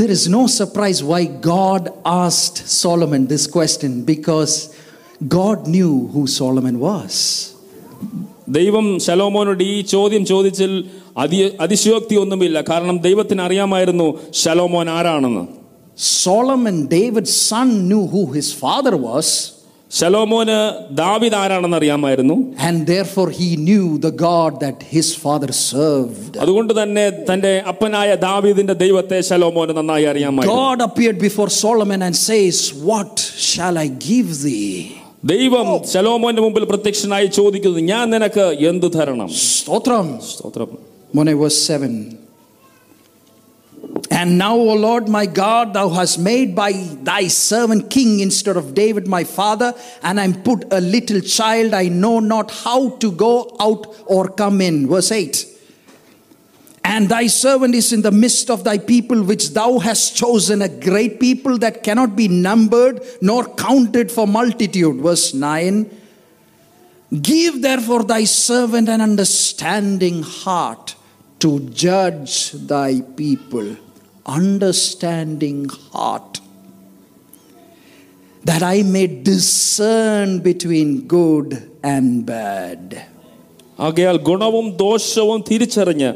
There is no surprise why God asked Solomon this question because God knew who Solomon was. ദൈവം ശലോമോനോട് ഈ ചോദ്യം ചോദിച്ചതിൽ അതി അതിശയോക്തി ഒന്നുമില്ല. കാരണം ദൈവത്തിന് അറിയാമായിരുന്നു ശലോമോൻ ആരാണെന്ന്. Solomon, David's son, knew who his father was, ശലോമോന് ദാവിദ് ആരാണെന്ന് അറിയാമായിരുന്നു and therefore he knew the God that his father served. അതുകൊണ്ട് തന്നെ തന്റെ അപ്പനായ ദാവീദിന്റെ ദൈവത്തെ ശലോമോന് നന്നായി അറിയാമായിരുന്നു God appeared before Solomon and says, What shall I give thee? ദൈവം ശലോമോന്റെ മുമ്പിൽ പ്രത്യക്ഷനായി ചോദിക്കുന്നത് ഞാൻ നിനക്ക് എന്തു തരണം Stotram. സ്തോത്രം Mone verse 7. and now, O Lord my God, thou hast made by thy servant king instead of David my father, and I'm put a little child, I know not how to go out or come in. Verse 8. And thy servant is in the midst of thy people, which thou hast chosen, a great people that cannot be numbered nor counted for multitude. Verse 9. Give therefore thy servant an understanding heart to judge thy people Understanding heart. That I may discern between good and bad. ആകയാൽ ഗുണവും ദോഷവും തിരിച്ചറിഞ്ഞ്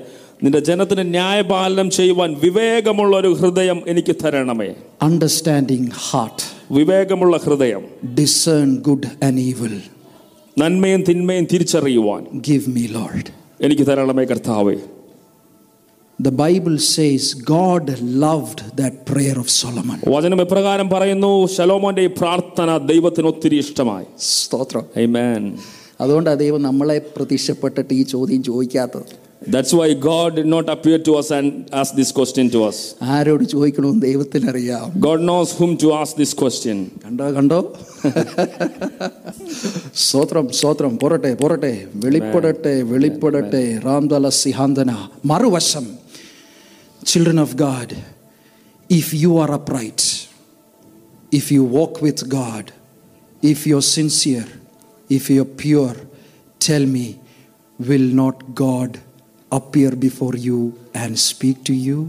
നിന്റെ ജനത്തിന് ന്യായപാലനം ചെയ്യുവാൻ വിവേകമുള്ള ഒരു ഹൃദയം എനിക്ക് തരണമേ Understanding heart. വിവേകമുള്ള ഹൃദയം Discern good and evil. നന്മയും തിന്മയും തിരിച്ചറിയുവാൻ Give me, Lord. എനിക്ക് തരണമേ കർത്താവേ The Bible says God loved that prayer of Solomon. വചനം എപ്രകാരം പറയുന്നു ശലോമോന്റെ ഈ പ്രാർത്ഥന ദൈവത്തിന് ഒത്തിരി ഇഷ്ടമായി സ്തോത്രം Amen. അതുകൊണ്ടാണ് ദൈവം നമ്മളെ പ്രത്യക്ഷപ്പെട്ടിട്ട് ഈ ചോദ്യം ചോദിക്കാത്തത് That's why God did not appear to us and ask this question to us. ആരോട് ചോദിക്കണമെന്ന് ദൈവത്തിനറിയാം God knows whom to ask this question. കണ്ടോ കണ്ടോ സ്തോത്രം സ്തോത്രം പോരട്ടെ പോരട്ടെ വെളിപ്പെടട്ടെ വെളിപ്പെടട്ടെ റാംദല സിഹാന്തന മറുവശം children of God if you are upright if you walk with God if you are sincere if you are pure tell me will not God appear before you and speak to you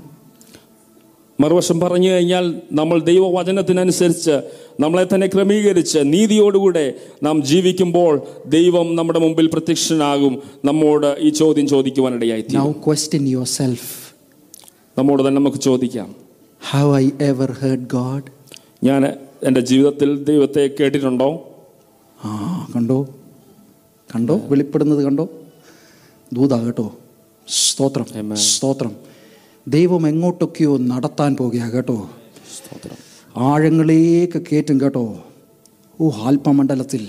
മറുവശം പറഞ്ഞു കഴിഞ്ഞാൽ നമ്മൾ ദൈവവചനത്തിനനുസരിച്ച് നമ്മളെ തന്നെ ക്രമീകരിച്ച് നീതിയോടുകൂടെ നാം ജീവിക്കുമ്പോൾ ദൈവം നമ്മുടെ മുമ്പിൽ പ്രത്യക്ഷനാകും നമ്മോട് ഈ ചോദ്യം ചോദിക്കുവാനിടയായി Now question yourself നമ്മോട് തന്നെ നമുക്ക് ചോദിക്കാം. How I ever heard God ഞാൻ എന്റെ ജീവിതത്തിൽ ദൈവത്തെ കേട്ടിട്ടുണ്ടോ? ആ കണ്ടോ? കണ്ടോ? വെളിപ്പെടുന്നത് കണ്ടോ? ദൂതാ കേട്ടോ. സ്തോത്രം സ്തോത്രം. ദൈവം എങ്ങോട്ടൊക്കെയോ നടത്താൻ പോകുക കേട്ടോ. സ്തോത്രം. ആഴങ്ങളിലേക്ക് കയറ്റും കേട്ടോ. ഓ ആൽപ്പമണ്ഡലത്തിൽ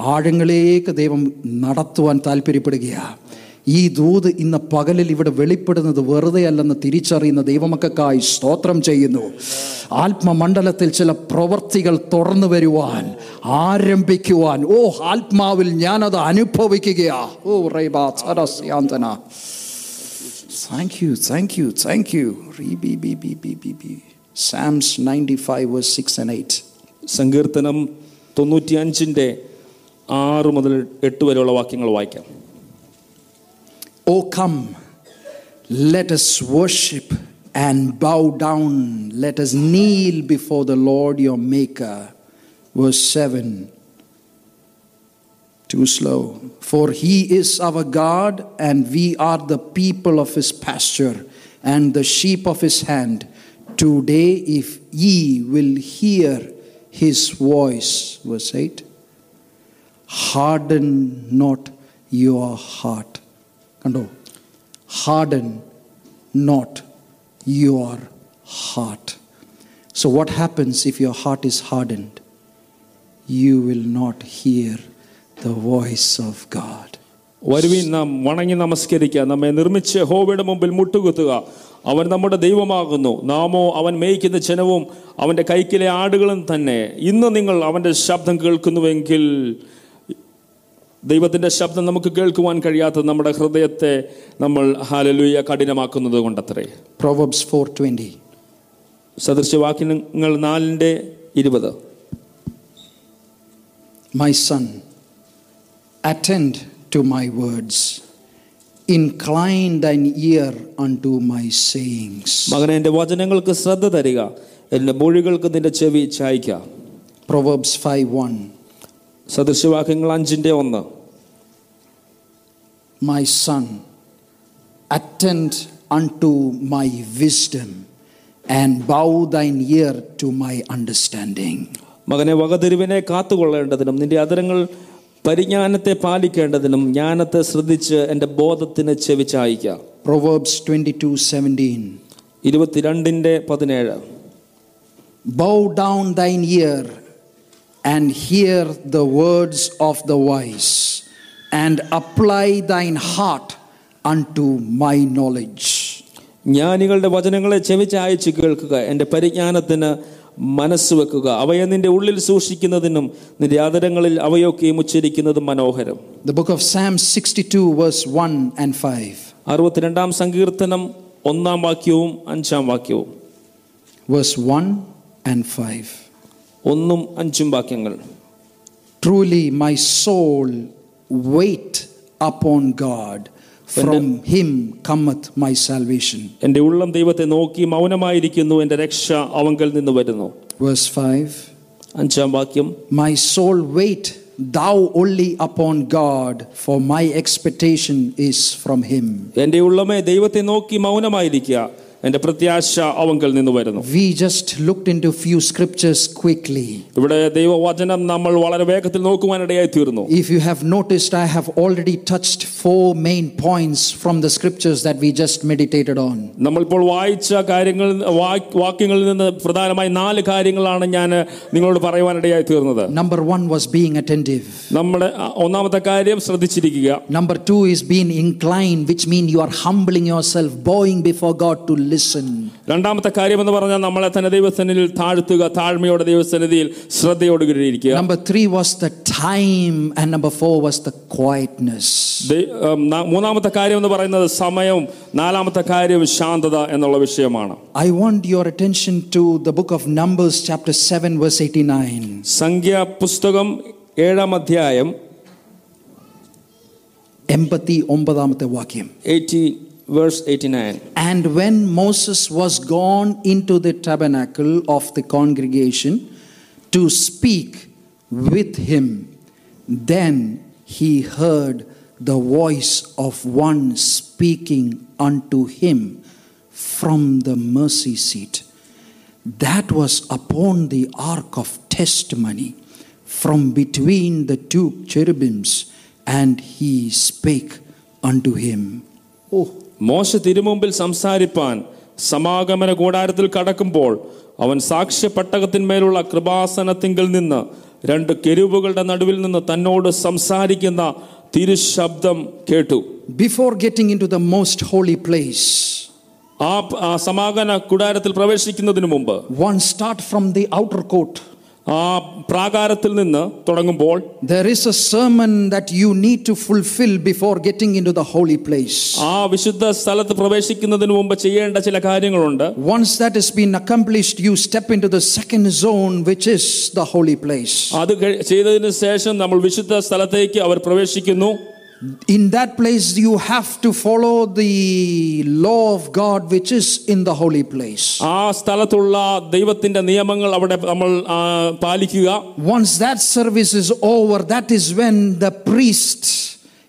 ആഴങ്ങളിലേക്ക് ദൈവം നടത്തുവാൻ താല്പര്യപ്പെടുകയാണ് ഈ ദൂത് ഇന്ന് പകലിൽ ഇവിടെ വെളിപ്പെടുന്നത് വെറുതെ അല്ലെന്ന് തിരിച്ചറിയുന്ന ദൈവമക്കായി സ്തോത്രം ചെയ്യുന്നു. ആത്മമണ്ഡലത്തിൽ ചില പ്രവർത്തികൾ തുറന്നു വരുവാൻ ആരംഭിക്കുവാൻ. ഓ ആത്മാവിൽ ഞാനത് അനുഭവിക്കുകയാ. ഓ റൈബാ സരസ്യാന്തന thank you thank you thank you Psalms ninety five six and eight സങ്കീർത്തനം തൊണ്ണൂറ്റി അഞ്ചിന്റെ ആറ് മുതൽ എട്ട് വരെയുള്ള വാക്യങ്ങൾ വായിക്കാം. Oh, come, let us worship and bow down. Let us kneel before the Lord your Maker. Verse 7. Too slow. For he is our God, and we are the people of his pasture and the sheep of his hand. Today, if ye will hear his voice, verse 8, harden not your heart. കണ്ടോ? Harden not your heart so what happens if your heart is hardened you will not hear the voice of God വരുവിൻ നാം വണങ്ങി നമസ്കരിക്കുക നമ്മെ നിർമ്മിച്ച് ഹോവയുടെ മുമ്പിൽ മുട്ടുകുത്തുക. അവൻ നമ്മുടെ ദൈവമാകുന്നു. നാമോ അവൻ മേയ്ക്കുന്ന ജനവും അവന്റെ കൈക്കിലെ ആടുകളും തന്നെ. ഇന്ന് നിങ്ങൾ അവന്റെ ശബ്ദം കേൾക്കുന്നുവെങ്കിൽ ദൈവത്തിന്റെ ശബ്ദം നമുക്ക് കേൾക്കുവാൻ കഴിയാത്ത നമ്മുടെ ഹൃദയത്തെ നമ്മൾ ഹാലലുയ കഠിനമാക്കുന്നത് കൊണ്ടത്രേ. പ്രോവബ്സ് ഫോർ ട്വന്റി സദൃശ്യവാക്യങ്ങൾ നാലിന്റെ ഇരുപത്. My son attend to my words incline ear unto my മകനെ എന്റെ വചനങ്ങൾക്ക് ശ്രദ്ധ തരിക. എന്റെ മൊഴികൾക്ക് നിന്റെ ചെവി ചായ്ക്കുക പ്രൊവേബ്സ് ഫൈവ് വൺ സദൃശവാക്യങ്ങൾ അഞ്ചിന്റെ ഒന്ന്. My son attend unto my wisdom and bow thine ear to my understanding മകനെ വകതിരുവിനെ കാത്തുകൊള്ളേണ്ടതിനും നിന്റെ അതിരങ്ങൾ പരിജ്ഞാനത്തെ പാലിക്കേണ്ടതിനും ജ്ഞാനത്തെ ശ്രദ്ധിച്ച് എന്റെ ബോധത്തിന് ചെവിച്ചായിക്ക. പ്രൊവേബ്സ് ട്വന്റി ടു സെവന്റീൻ ഇരുപത്തിരണ്ടിന്റെ പതിനേഴ്. Bow down thine ear and hear the words of the wise, and apply thine heart unto my knowledge. ജ്ഞാനികളുടെ വചനങ്ങളെ ചെവി ചായച്ച് കേൾക്കുക എൻ്റെ പരിജ്ഞാനത്തിന് മനസ്സ് വെക്കുക അവയെ നിന്റെ ഉള്ളിൽ സൂക്ഷിക്കുന്നതിനും നിന്റെ ആദരങ്ങളിൽ അവയൊക്കെയും ഉച്ചരിക്കുന്നതും മനോഹരം The book of Psalms 62, verse 1 and 5. അറുപത്തിരണ്ടാം സങ്കീർത്തനം ഒന്നാം വാക്യവും അഞ്ചാം വാക്യവും Verse 1 and 5. ഒന്നും അഞ്ചും വാക്യങ്ങൾ Truly, my soul wait upon God. From him cometh my salvation. എൻ്റെ ഉള്ളം ദൈവത്തെ നോക്കി മൗനമായിരിക്കുന്നു എൻ്റെ രക്ഷ അവങ്കൽ നിന്ന് വരുന്നു Verse 5. അഞ്ചാം വാക്യം My soul wait thou only upon God, for my expectation is from him. എൻ്റെ ഉള്ളമേ ദൈവത്തെ നോക്കി മൗനമായിരിക്കുക എൻ്റെ പ്രത്യാശ അവങ്കൽ നിന്ന് വരുന്നു We just looked into few scriptures quickly. ഇവിടെ ദൈവവചനം നമ്മൾ വളരെ വേഗത്തിൽ നോക്കുവാനിടയായി തീർന്നു If you have noticed, I have already touched four main points from the scriptures that we just meditated on. നമ്മളിപ്പോൾ വായിച്ച കാര്യങ്ങൾ വാ- വാക്യങ്ങളിൽ നിന്ന് പ്രധാനമായി നാല് കാര്യങ്ങളാണ് ഞാൻ നിങ്ങളോട് പറയുവാനിടയായി തീർന്നത് Number one was being attentive. നമ്മുടെ അ, ഒന്നാമത്തെ കാര്യം ശ്രദ്ധിച്ചിരിക്കുക Number two is being inclined, which means you are humbling yourself, bowing before God to listen. രണ്ടാമത്തെ കാര്യം എന്ന് പറഞ്ഞാൽ നമ്മളെ തന്നെ ദൈവസന്നിധിയിൽ താഴ്ത്തുക താഴ്മയോടെ ദൈവസന്നിധിയിൽ ശ്രദ്ധയോടെ ഇരിക്കുക Number 3 was the time, and number 4 was the quietness. മൂന്നാമത്തെ കാര്യം എന്ന് പറയുന്നത് സമയവും നാലാമത്തെ കാര്യം ശാന്തത എന്നുള്ള വിഷയമാണ് I want your attention to the book of Numbers, chapter 7, verse 89. സംഖ്യ പുസ്തകം ഏഴാം അധ്യായം എൺപത്തി ഒമ്പതാമത്തെ വാക്യം eighty verse 89 and when moses was gone into the tabernacle of the congregation to speak with him then he heard the voice of one speaking unto him from the mercy seat. That was upon the ark of testimony from between the two cherubims and he spake unto him. Oh. മോശ തിരുമുമ്പിൽ സംസാരിപ്പാൻ സമാഗമന കൂടാരത്തിൽ കടക്കുമ്പോൾ അവൻ സാക്ഷ്യപ്പെട്ടകത്തിന്മേലുള്ള കൃപാസനത്തിങ്കിൽ നിന്ന് രണ്ട് കെരുവുകളുടെ നടുവിൽ നിന്ന് തന്നോട് സംസാരിക്കുന്ന തിരുശബ്ദം കേട്ടു before getting in to the most holy ആ ആ സമാഗമന കൂടാരത്തിൽ പ്രവേശിക്കുന്നതിന് മുമ്പ് one start from the outer court. ആ പ്രാകാരത്തിൽ നിന്ന് തുടങ്ങുമ്പോൾ There is a sermon that you need to fulfill before getting into the holy place. ആ വിശുദ്ധ സ്ഥലത്ത് പ്രവേശിക്കുന്നതിന് മുമ്പ് ചെയ്യേണ്ട ചില കാര്യങ്ങളുണ്ട് Once that has been accomplished, you step into the second zone, which is the holy place. അത് കഴി- ചെയ്തതിന് ശേഷം നമ്മൾ വിശുദ്ധ സ്ഥലത്തേക്ക് അവർ പ്രവേശിക്കുന്നു In that place, you have to follow the law of God, which is in the holy place. ആ സ്ഥലത്തുള്ള ദൈവത്തിന്റെ നിയമങ്ങൾ അവിടെ നമ്മൾ ആ, പാലിക്കുക Once that service is over, that is when the priest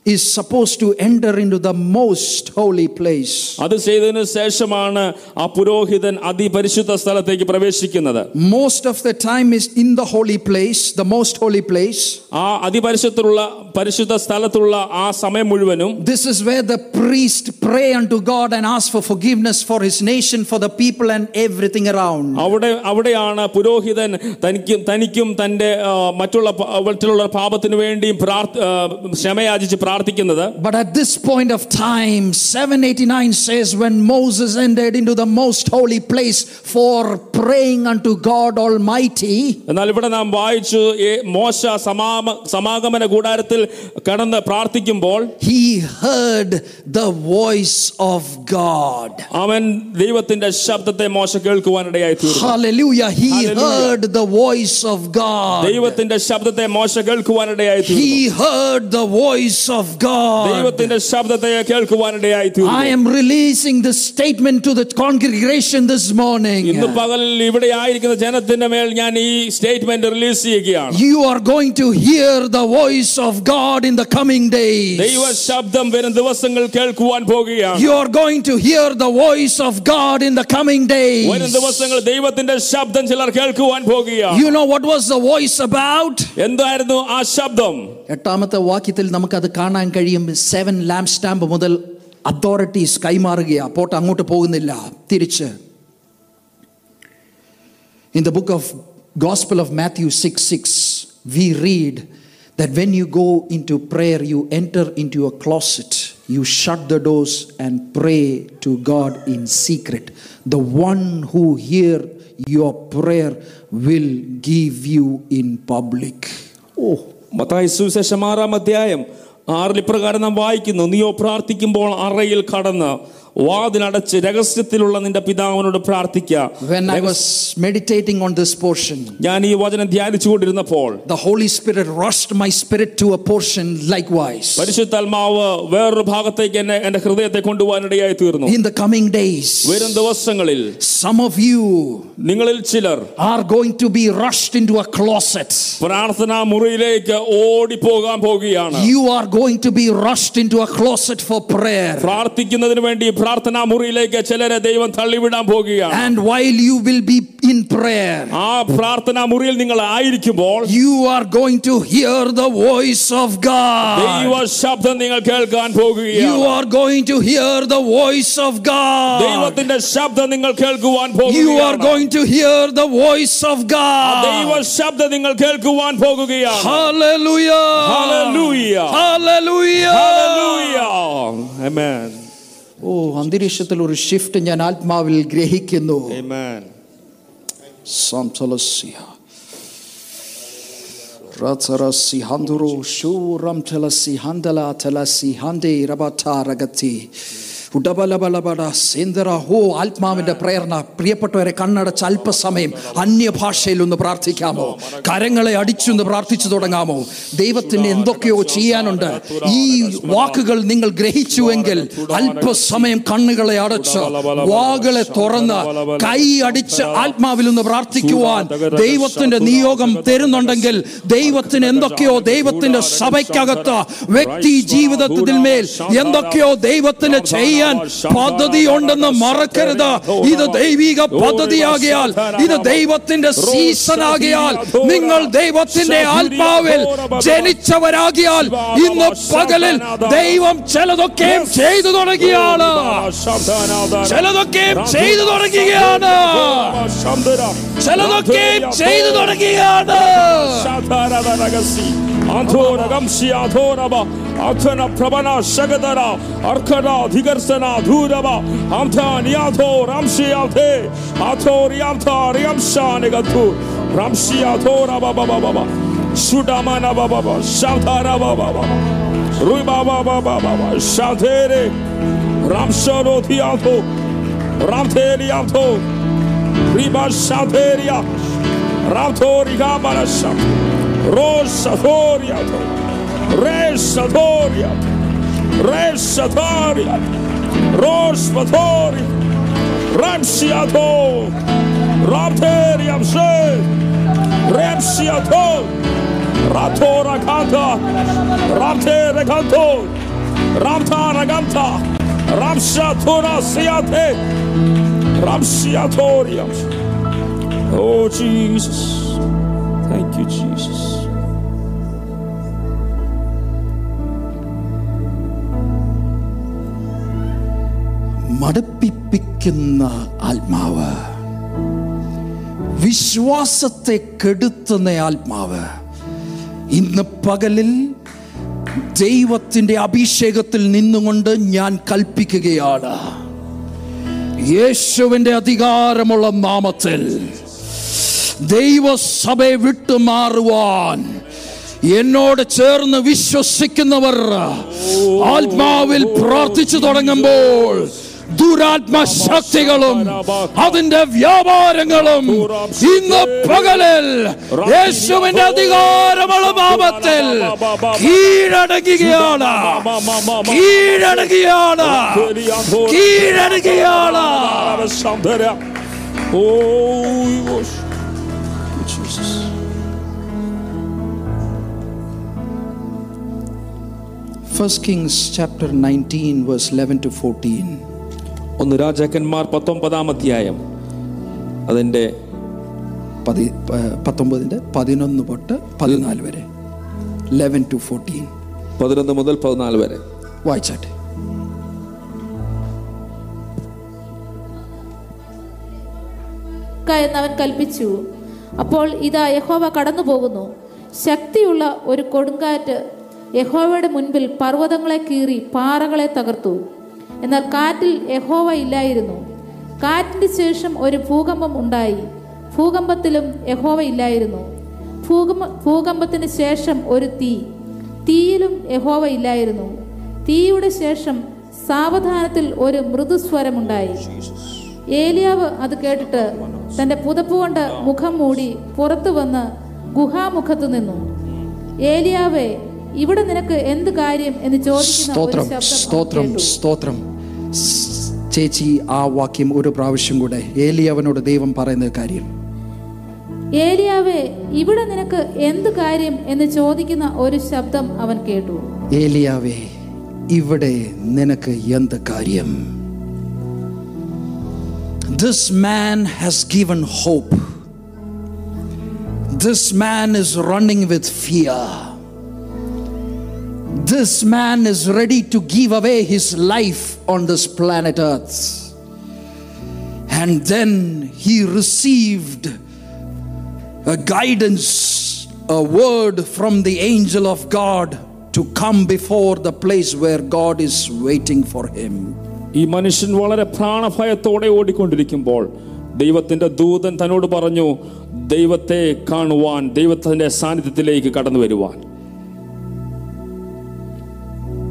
is supposed to enter into the most holy place. അത് ചെയ്തതിന് ശേഷമാണ് ആ പുരോഹിതൻ അതിപരിശുദ്ധ സ്ഥലത്തേക്ക് പ്രവേശിക്കുന്നത് Most of the time is in the holy place, the most holy place. ആ അതിപരിശുദ്ധമുള്ള പരിശുദ്ധ സ്ഥലത്തുള്ള ആ സമയം മുഴുവനും This is where the priest pray unto God and ask for forgiveness for his nation, for the people and everything around. അവിടെ അവിടെയാണ് പുരോഹിതൻ തനിക്കും തനിക്കും തൻ്റെ ആ, മറ്റുള്ള പ- മറ്റുള്ള പാപത്തിനു വേണ്ടിയും പ്രാർത്ഥ ആ, ക്ഷമയാചിച്ച് പ്രാർത്ഥിക്കുന്നത് But at this point of time, 789 says, when Moses entered into the most holy place for praying unto God Almighty, എന്നാൽ ഇവിടെ നാം വായിച്ചു ഏ, മോശ സമാമ സമാഗമന കൂടാരത്തിൽ കടന്ന് പ്രാർത്ഥിക്കുമ്പോൾ he heard the voice of God. അവൻ ദൈവത്തിന്റെ ശബ്ദത്തെ മോശ കേൾക്കുവാനിടയായി തീർന്നു Hallelujah. He Hallelujah. heard the voice of God. ദൈവത്തിന്റെ ശബ്ദത്തെ മോശ കേൾക്കുവാനിടയായി തീർന്നു He heard the voice of God. ദൈവത്തിന്റെ ശബ്ദത്തെ കേൾക്കുവാനിടയായി I തീർന്നു am releasing this statement to the congregation this morning. ഇന്ന് പകലിൽ ഇവിടെ ആയിരിക്കുന്ന ജനത്തിന്റെ മേൽ ഞാൻ ഈ സ്റ്റേറ്റ്മെന്റ് റിലീസ് ചെയ്യുകയാണ് You are going to hear the voice of God in the coming days. ദൈവ ശബ്ദം വരും ദിവസങ്ങൾ കേൾക്കുവാൻ പോകുകയാണ് You are going to hear the voice of God in the coming days. വരും ദിവസങ്ങൾ ദൈവത്തിന്റെ ശബ്ദം ചിലർ കേൾക്കുവാൻ പോകുകയാണ് You know what was the voice about? എന്തായിരുന്നു ആ ശബ്ദം എട്ടാമത്തെ വാക്യത്തിൽ നമുക്കത് കാണാൻ കഴിയും സെവൻ ലാംപ് സ്റ്റാമ്പ് മുതൽ അതോറിറ്റീസ് കൈമാറുകയാ പോട്ട് അങ്ങോട്ട് പോകുന്നില്ല തിരിച്ച് In the book of Gospel of Matthew 6 6, we read that when you go into prayer, you enter into a closet, you shut the doors and pray to God in secret. The one who hear your prayer will give you in public. Oh, Mathai സുവിശേഷം ആറാം അധ്യായം ആറിൽ ഇപ്രകാരം നാം വായിക്കുന്നു നീയോ പ്രാർത്ഥിക്കുമ്പോൾ അറയിൽ കടന്ന് വാതിലടച്ച് രഹസ്യത്തിലുള്ള നിന്റെ പിതാവിനോട് പ്രാർത്ഥിക്ക when I was meditating on this portion, ഞാൻ ഈ വചനം ധ്യാനിച്ചുകൊണ്ടിരുന്നപ്പോൾ the Holy Spirit rushed my spirit to a portion likewise. പരിശുദ്ധാത്മാവ് വേറൊരു ഭാഗത്തേക്ക് എന്നെ എന്റെ ഹൃദയത്തെ കൊണ്ടുപോകാനിടയായി തീർന്നു In the coming days, വരും ദിവസങ്ങളിൽ some of you നിങ്ങളിൽ ചിലർ are going to be rushed into a closet. പ്രാർത്ഥനാ മുറിയിലേക്ക് ഓടിപ്പോകാൻ പോകുകയാണ് You are going to be rushed into a closet for prayer. പ്രാർത്ഥിക്കുന്നതിന് വേണ്ടി പ്രാർത്ഥനാ മുറിയിലേക്ക് ചിലരെ ദൈവം തള്ളിവിടാൻ പോകുകയാണ് And while you will be in prayer, ആ പ്രാർത്ഥനാ മുറിയിൽ നിങ്ങൾ ആയിരിക്കുമ്പോൾ you are going to hear the voice of ദൈവ God. ശബ്ദം നിങ്ങൾ കേൾക്കാൻ You പോകുകയാണ് are going to hear the voice of God. ദൈവത്തിന്റെ ശബ്ദം നിങ്ങൾ കേൾക്കുവാൻ You are പോകുകയാണ് going to hear the voice of ദൈവ God. ശബ്ദം നിങ്ങൾ കേൾക്കുവാൻ പോകുകയാണ് Hallelujah. Hallelujah. Hallelujah. Hallelujah. Amen. ഓ അന്തരീക്ഷത്തിൽ ഒരു ഷിഫ്റ്റ് ഞാൻ ആത്മാവിൽ ഗ്രഹിക്കുന്നു Amen. Samtalasya. Ratsarasi handuru shuram telasi handala telasi hande ഹോ ആത്മാവിന്റെ പ്രേരണ. പ്രിയപ്പെട്ടവരെ കണ്ണടച്ച് അല്പസമയം അന്യഭാഷയിൽ ഒന്ന് പ്രാർത്ഥിക്കാമോ? കരങ്ങളെ അടിച്ചൊന്ന് പ്രാർത്ഥിച്ചു തുടങ്ങാമോ? ദൈവത്തിന് എന്തൊക്കെയോ ചെയ്യാനുണ്ട്. ഈ വാക്കുകൾ നിങ്ങൾ ഗ്രഹിച്ചുവെങ്കിൽ അല്പസമയം കണ്ണുകളെ അടച്ച് വാകളെ തുറന്ന് കൈ അടിച്ച് ആത്മാവിൽ ഒന്ന് പ്രാർത്ഥിക്കുവാൻ ദൈവത്തിന്റെ നിയോഗം തരുന്നുണ്ടെങ്കിൽ ദൈവത്തിന് എന്തൊക്കെയോ ദൈവത്തിന്റെ സഭയ്ക്കകത്ത് വ്യക്തി ജീവിതത്തിൽ മേൽ എന്തൊക്കെയോ ദൈവത്തിന് ചെയ്യാൻ ചെയ്യാൻ പദ്ധതി ഉണ്ടെന്ന് മറക്കരുത്. ഇത് ദൈവിക പദ്ധതിയാകിയാൽ ഇത് ദൈവത്തിന്റെ സീസൺ ആകിയാൽ നിങ്ങൾ ദൈവത്തിന്റെ ആത്മാവിൽ ജനിച്ചവരാകിയാൽ ഇന്ന് പകലിൽ ദൈവം ചിലതൊക്കെയും ചെയ്തു തുടങ്ങിയാണ്. ചിലതൊക്കെയും ചെയ്തു തുടങ്ങുകയാണ് ചിലതൊക്കെയും ചെയ്തു ანთორა გამშია თორაბა ათანა პრაბანა შაგადარა არქანა დიგერსანა დურაბა ამთან იათო რამში ალთე ათორი ამთა რამშანე გათუ რამში ათორა ბაბა ბაბა შუდამანა ბაბა შავთარა ბაბა რუი ბაბა ბაბა ბაბა შავთერე რამშანოთი ალთო რამთელი ალთო რიბა შავთერია რამთორი გამარაშა Rosvatoria, Ramsiato, Rapteriam Se, Ramsiato, Ratora Canta, Raptere Canto, Ramtara Ganta, Ramsatura Siate, Ramsiatorium. Oh, Jesus. Thank you, Jesus. മടുപ്പിപ്പിക്കുന്ന ആത്മാവ്. വിശ്വാസത്തെ കെടുത്തുന്ന ആത്മാവ്. ഇന്ന് പകലിൽ ദൈവത്തിന്റെ അഭിഷേകത്തിൽ നിന്നുകൊണ്ട് ഞാൻ കൽപ്പിക്കുകയാണ്. യേശുവിന്റെ അധികാരമുള്ള നാമത്തിൽ ദൈവസഭയെ വിട്ടുമാറുവാൻ എന്നോട് ചേർന്ന് വിശ്വസിക്കുന്നവർ ആത്മാവിൽ പ്രാർത്ഥിച്ചു തുടങ്ങുമ്പോൾ ദുരാത്മശക്തികളും അതിന്റെ വ്യാപാരങ്ങളും ഇന്ന് പകലിൽ യേശുവിന്റെ അധികാരമുള്ള നാമത്തിൽ കീഴടങ്ങുകയാണ് കീഴടങ്ങുകയാണ് കീഴടങ്ങുകയാണ് Oh, Jesus. First Kings chapter 19 verse 11 to 14. ഒന്ന് രാജാക്കന്മാർ പത്തൊമ്പതാം അധ്യായം. അതിന്റെ പതി പത്തൊമ്പതിന്റെ പതിനൊന്ന് തൊട്ട് പതിനാല് വരെ. ലെവൻ ടു ഫോർട്ടീൻ പതിനൊന്ന് മുതൽ പതിനാല് വരെ. വായിച്ചാട്ടെ. എന്നവൻ കൽപ്പിച്ചു. അപ്പോൾ ഇതാ യഹോവ കടന്നു പോകുന്നു ശക്തിയുള്ള ഒരു കൊടുങ്കാറ്റ് യഹോവയുടെ മുൻപിൽ പർവതങ്ങളെ കീറി പാറകളെ തകർത്തു. എന്നാൽ കാറ്റിൽ യഹോവ ഇല്ലായിരുന്നു. കാറ്റിന് ശേഷം ഒരു ഭൂകമ്പം ഉണ്ടായി. ഭൂകമ്പത്തിലും യഹോവ ഇല്ലായിരുന്നു. ഭൂകമ്പ ഭൂകമ്പത്തിന് ശേഷം ഒരു തീ. തീയിലും യഹോവ ഇല്ലായിരുന്നു. തീയുടെ ശേഷം സാവധാനത്തിൽ ഒരു മൃദുസ്വരമുണ്ടായി. ഏലിയാവ് അത് കേട്ടിട്ട് തന്റെ പുതപ്പ് കൊണ്ട് മുഖം മൂടി പുറത്തു വന്ന് ഗുഹാമുഖത്ത് നിന്നു. ഏലിയാവേ ഇവിടെ നിനക്ക് എന്ത് കാര്യം എന്ന് ചോദിക്കുന്ന സ്തോത്രം സ്തോത്രം. ചേച്ചി ആ വാക്യം ഒരു പ്രാവശ്യം കൂടെ ഏലി അവനോട് ദൈവം പറയുന്ന കാര്യം ഏലിയാവേ ഇവിടെ നിനക്ക് എന്ത് കാര്യം എന്ന് ചോദിക്കുന്ന ഒരു ശബ്ദം അവൻ കേട്ടു ഏലിയാവേ ഇവിടെ നിനക്ക് എന്ത് കാര്യം this man has given hope this man is running with fear This man is ready to give away his life on this planet Earth. And then he received a guidance, a word from the angel of God to come before the place where God is waiting for him. ഈ മനുഷ്യൻ വളരെ പ്രാണഭയത്തോടെ ഓടിക്കൊണ്ടിരിക്കുമ്പോൾ ദൈവത്തിന്റെ ദൂതൻ തന്നോട് പറഞ്ഞു ദൈവത്തെ കാണുവാൻ ദൈവത്തിന്റെ സാന്നിധ്യത്തിലേക്ക് കടന്നു വരുവാൻ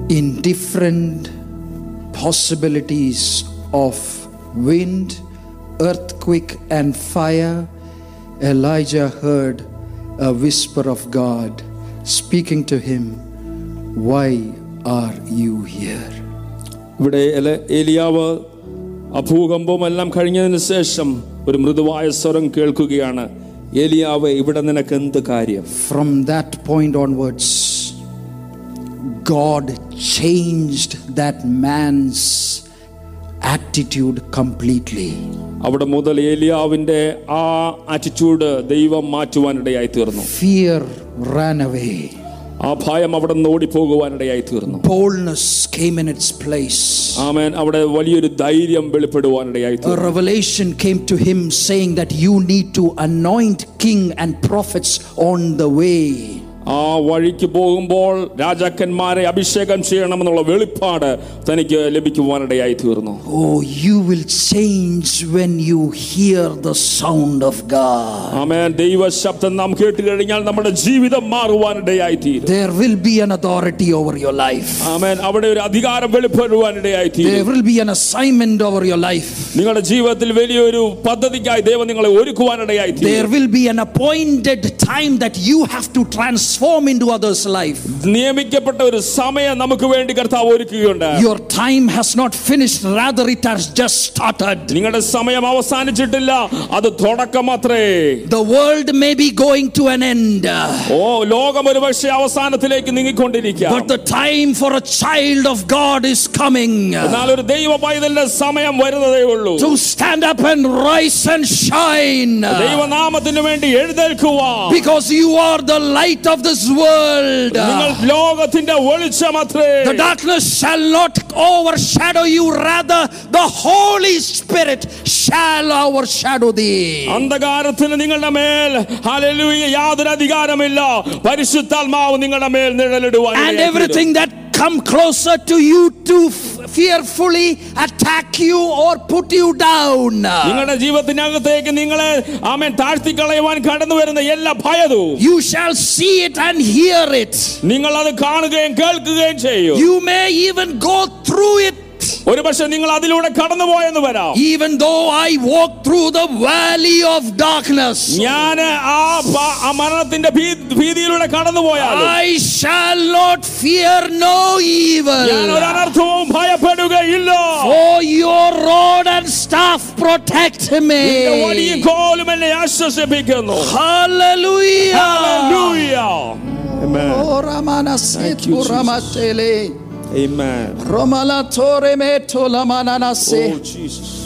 In different possibilities of wind, earthquake, and fire, Elijah heard a whisper of God speaking to him, Why are you here? ഇവിടെ എല- ഏലിയാവ് അഭൂകമ്പവും എല്ലാം കഴിഞ്ഞതിന് ശേഷം ഒരു മൃദുവായ സ്വരം കേൾക്കുകയാണ് ഏലിയാവ് ഇവിടെ നിനക്ക് എന്ത് കാര്യം From that point onwards, God changed that man's attitude completely. അവിടെ മുതൽ ഏലിയാവിന്റെ ആ ആറ്റിറ്റ്യൂഡ് ദൈവം മാറ്റുവാനിടയായി തീർന്നു Fear ran away. ആ ഭയം അവിടെ നിന്ന് ഓടിപ്പോകുവാനിടയായി തീർന്നു Boldness came in its place. ആമേൻ അവിടെ വലിയൊരു ധൈര്യം വെളിപ്പെടുവാനിടയായി A തീർന്നു revelation came to him saying that you need to anoint king and prophets on the way. ആ വഴിക്ക് പോകുമ്പോൾ രാജാക്കന്മാരെ അഭിഷേകം ചെയ്യണമെന്നുള്ള വെളിപ്പാട് തനിക്ക് ലഭിക്കുവാനിടയായി തീർന്നു Oh, you will change when you hear the sound of God. ആമേൻ ദൈവ ശബ്ദം നാം കേട്ട് കഴിഞ്ഞാൽ നമ്മുടെ ജീവിതം മാറുവാനിടയായി തീരും There will be an authority over your life. ആമേൻ അവിടെ ഒരു അധികാരം വെളിപ്പെടുവാനിടയായി There തീരും will be an assignment over your life. നിങ്ങളുടെ ജീവിതത്തിൽ വലിയൊരു പദ്ധതിക്കായി ദൈവം നിങ്ങളെ ഒരുക്കുവാനിടയായി There തീരും will be an appointed time that you have to transform into others' life. നിയമിക്കപ്പെട്ട ഒരു സമയം നമുക്ക് വേണ്ടി കർത്താവ് ഒരുക്കുകയുണ്ട് Your time has not finished, rather, it has just started. നിങ്ങളുടെ സമയം അവസാനിച്ചിട്ടില്ല അത് തുടക്കം മാത്രേ The world may be going to an end, ഓ ലോകം ഒരു പക്ഷേ അവസാനത്തിലേക്ക് നീങ്ങിക്കൊണ്ടിരിക്കുക but the time for a child of God is coming എന്നാൽ ഒരു ദൈവ പൈതലിന്റെ സമയം വരുന്നതേ ഉള്ളൂ to stand up and rise and shine ദൈവനാമത്തിന് വേണ്ടി എഴുന്നേൽക്കുവാൻ because you are the light of this world. The darkness shall not overshadow you, rather, the Holy Spirit shall overshadow thee. അന്ധകാരത്തിന് നിങ്ങളുടെ മേൽ യാതൊരു അധികാരമില്ല പരിശുദ്ധാത്മാവ് നിങ്ങളുടെ മേൽ നിഴലിടുവാൻ And everything that come closer to you to f- fearfully attack you or put you down. നിങ്ങളുടെ ജീവിതത്തിനകത്തേക്ക് നിങ്ങളെ ആമേൻ താഴ്ത്തിക്കളയുവാൻ കടന്നു വരുന്ന എല്ലാ ഭയവും You shall see it and hear it. നിങ്ങൾ അത് കാണുകയും കേൾക്കുകയും ചെയ്യും You may even go through it. ഒരുപക്ഷെ നിങ്ങൾ അതിലൂടെ കടന്നുപോയെന്ന് വരാം. Even though I walk through the valley of darkness ഞാൻ ആ ആ മരണത്തിന്റെ ഭീതിയിലൂടെ കടന്നുപോയാൽ I shall not fear no evil ഞാൻ ഒരു അനർത്ഥവും ഭയപ്പെടുകയില്ല. For your rod and staff protect me വലിയ കോലും എന്നെ ആശ്വസിപ്പിക്കുന്നു. Hallelujah hallelujah Amen. Oh, Ramana, Thank you, Amen. Romala Tore Meto Lamanana Se. Oh, Jesus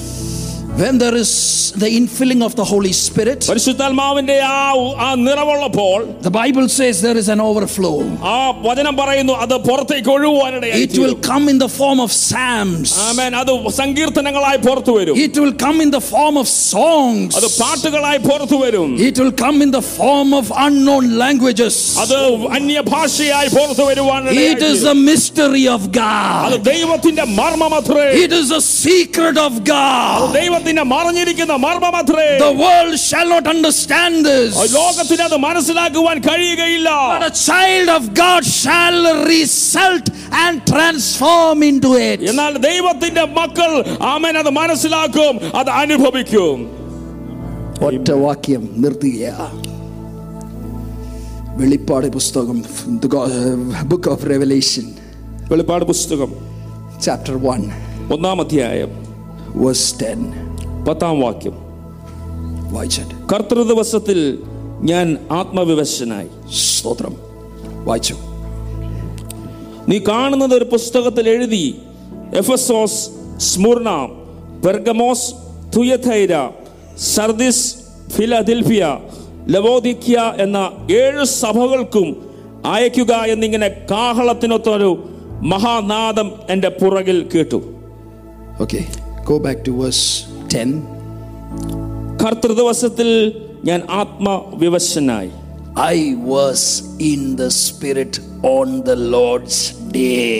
When there is the infilling of the Holy Spirit, പരിശുദ്ധാത്മാവിന്റെ ആ ആ നിറവുള്ളപ്പോൾ the Bible says there is an overflow. ആ വചനം പറയുന്നു അത് പുറത്തേക്ക് ഒഴുകുവാനിടയായി It will come in the form of psalms. ആമേൻ അത് സങ്കീർത്തനങ്ങളായി പുറത്തു വരും It will come in the form of songs. അത് പാട്ടുകളായി പുറത്തു വരും It will come in the form of unknown languages. അത് അന്യഭാഷയായി പുറത്തു വരുവാൻ It is a mystery of അത് God. ദൈവത്തിന്റെ മർമ്മമത്രേ It is a secret of God. ദൈവത്തിന്റെ മറിഞ്ഞിരിക്കുന്ന മർമ്മമത്രേ The world shall not understand this. ലോകത്തിന് അത് മനസ്സിലാക്കുവാൻ കഴിയുകയില്ല. But a child of God shall result and transform into it. എന്നാൽ ദൈവത്തിന്റെ മക്കൾ ആമേൻ അത് മനസ്സിലാക്കും അത് അനുഭവിക്കും. ഒറ്റ വാക്യം നിർത്തുക വെളിപ്പാട് പുസ്തകം ബുക്ക് ഓഫ് റെവലേഷൻ. വെളിപ്പാട് പുസ്തകം ചാപ്റ്റർ വൺ ഒന്നാം അധ്യായം. വേഴ്സ് ടെൻ പത്താം വാക്യം. വായിച്ചു കർത്തൃ ദിവസത്തിൽ ഞാൻ ആത്മവിവശനായി. സ്തോത്രം. വായിച്ചു. നീ കാണുന്നത് ഒരു പുസ്തകത്തിൽ എഴുതി Ephesus Smyrna Pergamos Thyatira Sardis Philadelphia Laodicea എന്ന ഏഴ് സഭകൾക്കും അയക്കുക എന്നിങ്ങനെ കാഹളത്തിനൊത്തൊരു മഹാനാദം എന്റെ പുറകിൽ കേട്ടു. Okay go back to verse ten കർത്തൃദിവസത്തിൽ ഞാൻ ആത്മവിവശനായി I was in the Spirit on the Lord's day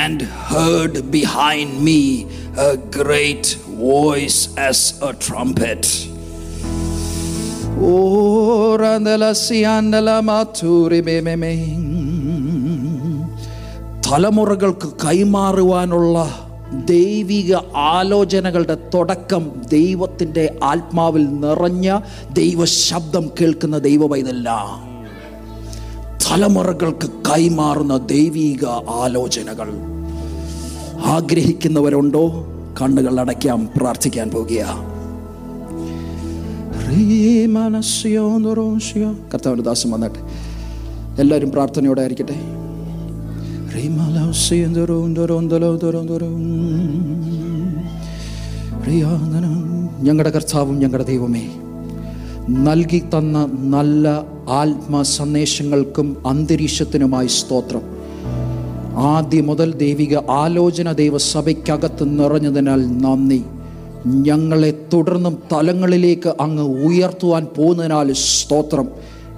and heard behind me a great voice as a trumpet. Oh, randala siandala maturi me me me. തലമുറകൾക്ക് കൈമാറുവാനുള്ള ദൈവിക ആലോചനകളുടെ തുടക്കം ദൈവത്തിന്റെ ആത്മാവിൽ നിറഞ്ഞ ദൈവശബ്ദം കേൾക്കുന്ന ദൈവമൈതല്ല. തലമുറകൾക്ക് കൈമാറുന്ന ദൈവിക ആലോചനകൾ. ആഗ്രഹിക്കുന്നവരുണ്ടോ? കണ്ണുകൾ അടയ്ക്കാം പ്രാർത്ഥിക്കാൻ പോകുക. കർത്താവിന്റെ ദാസം വന്നിട്ട് എല്ലാവരും പ്രാർത്ഥനയോടെ ആയിരിക്കട്ടെ. ഞങ്ങളുടെ കർത്താവും ഞങ്ങളുടെ ദൈവമേ നൽകി തന്ന നല്ല ആത്മ സന്ദേശങ്ങൾക്കും അന്തരീക്ഷത്തിനുമായി സ്തോത്രം. ആദ്യം മുതൽ ദൈവിക ആലോചന ദൈവസഭയ്ക്കകത്ത് നിറഞ്ഞതിനാൽ നന്ദി. ഞങ്ങളെ തുടർന്നും തലങ്ങളിലേക്ക് അങ്ങ് ഉയർത്തുവാൻ പോകുന്നതിനാൽ സ്തോത്രം.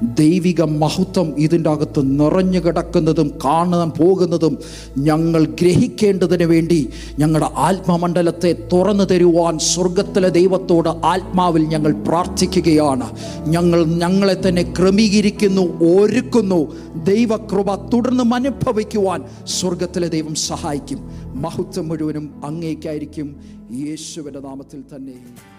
ദൈവിക മഹത്വം ഇതിന്റെ അകത്ത് നിറഞ്ഞു കിടക്കുന്നതും കാണാൻ പോകുന്നതും ഞങ്ങൾ ഗ്രഹിക്കേണ്ടതിന് വേണ്ടി ഞങ്ങളുടെ ആത്മമണ്ഡലത്തെ തുറന്നു തരുവാൻ സ്വർഗത്തിലെ ദൈവത്തോട് ആത്മാവിൽ ഞങ്ങൾ പ്രാർത്ഥിക്കുകയാണ്. ഞങ്ങൾ ഞങ്ങളെ തന്നെ ക്രമീകരിക്കുന്നു ഒരുക്കുന്നു. ദൈവകൃപ തുടർന്ന് അനുഭവിക്കുവാൻ സ്വർഗത്തിലെ ദൈവം സഹായിക്കും. മഹത്വം മുഴുവനും അങ്ങേക്കായിരിക്കും യേശുവിന്റെ നാമത്തിൽ തന്നെ.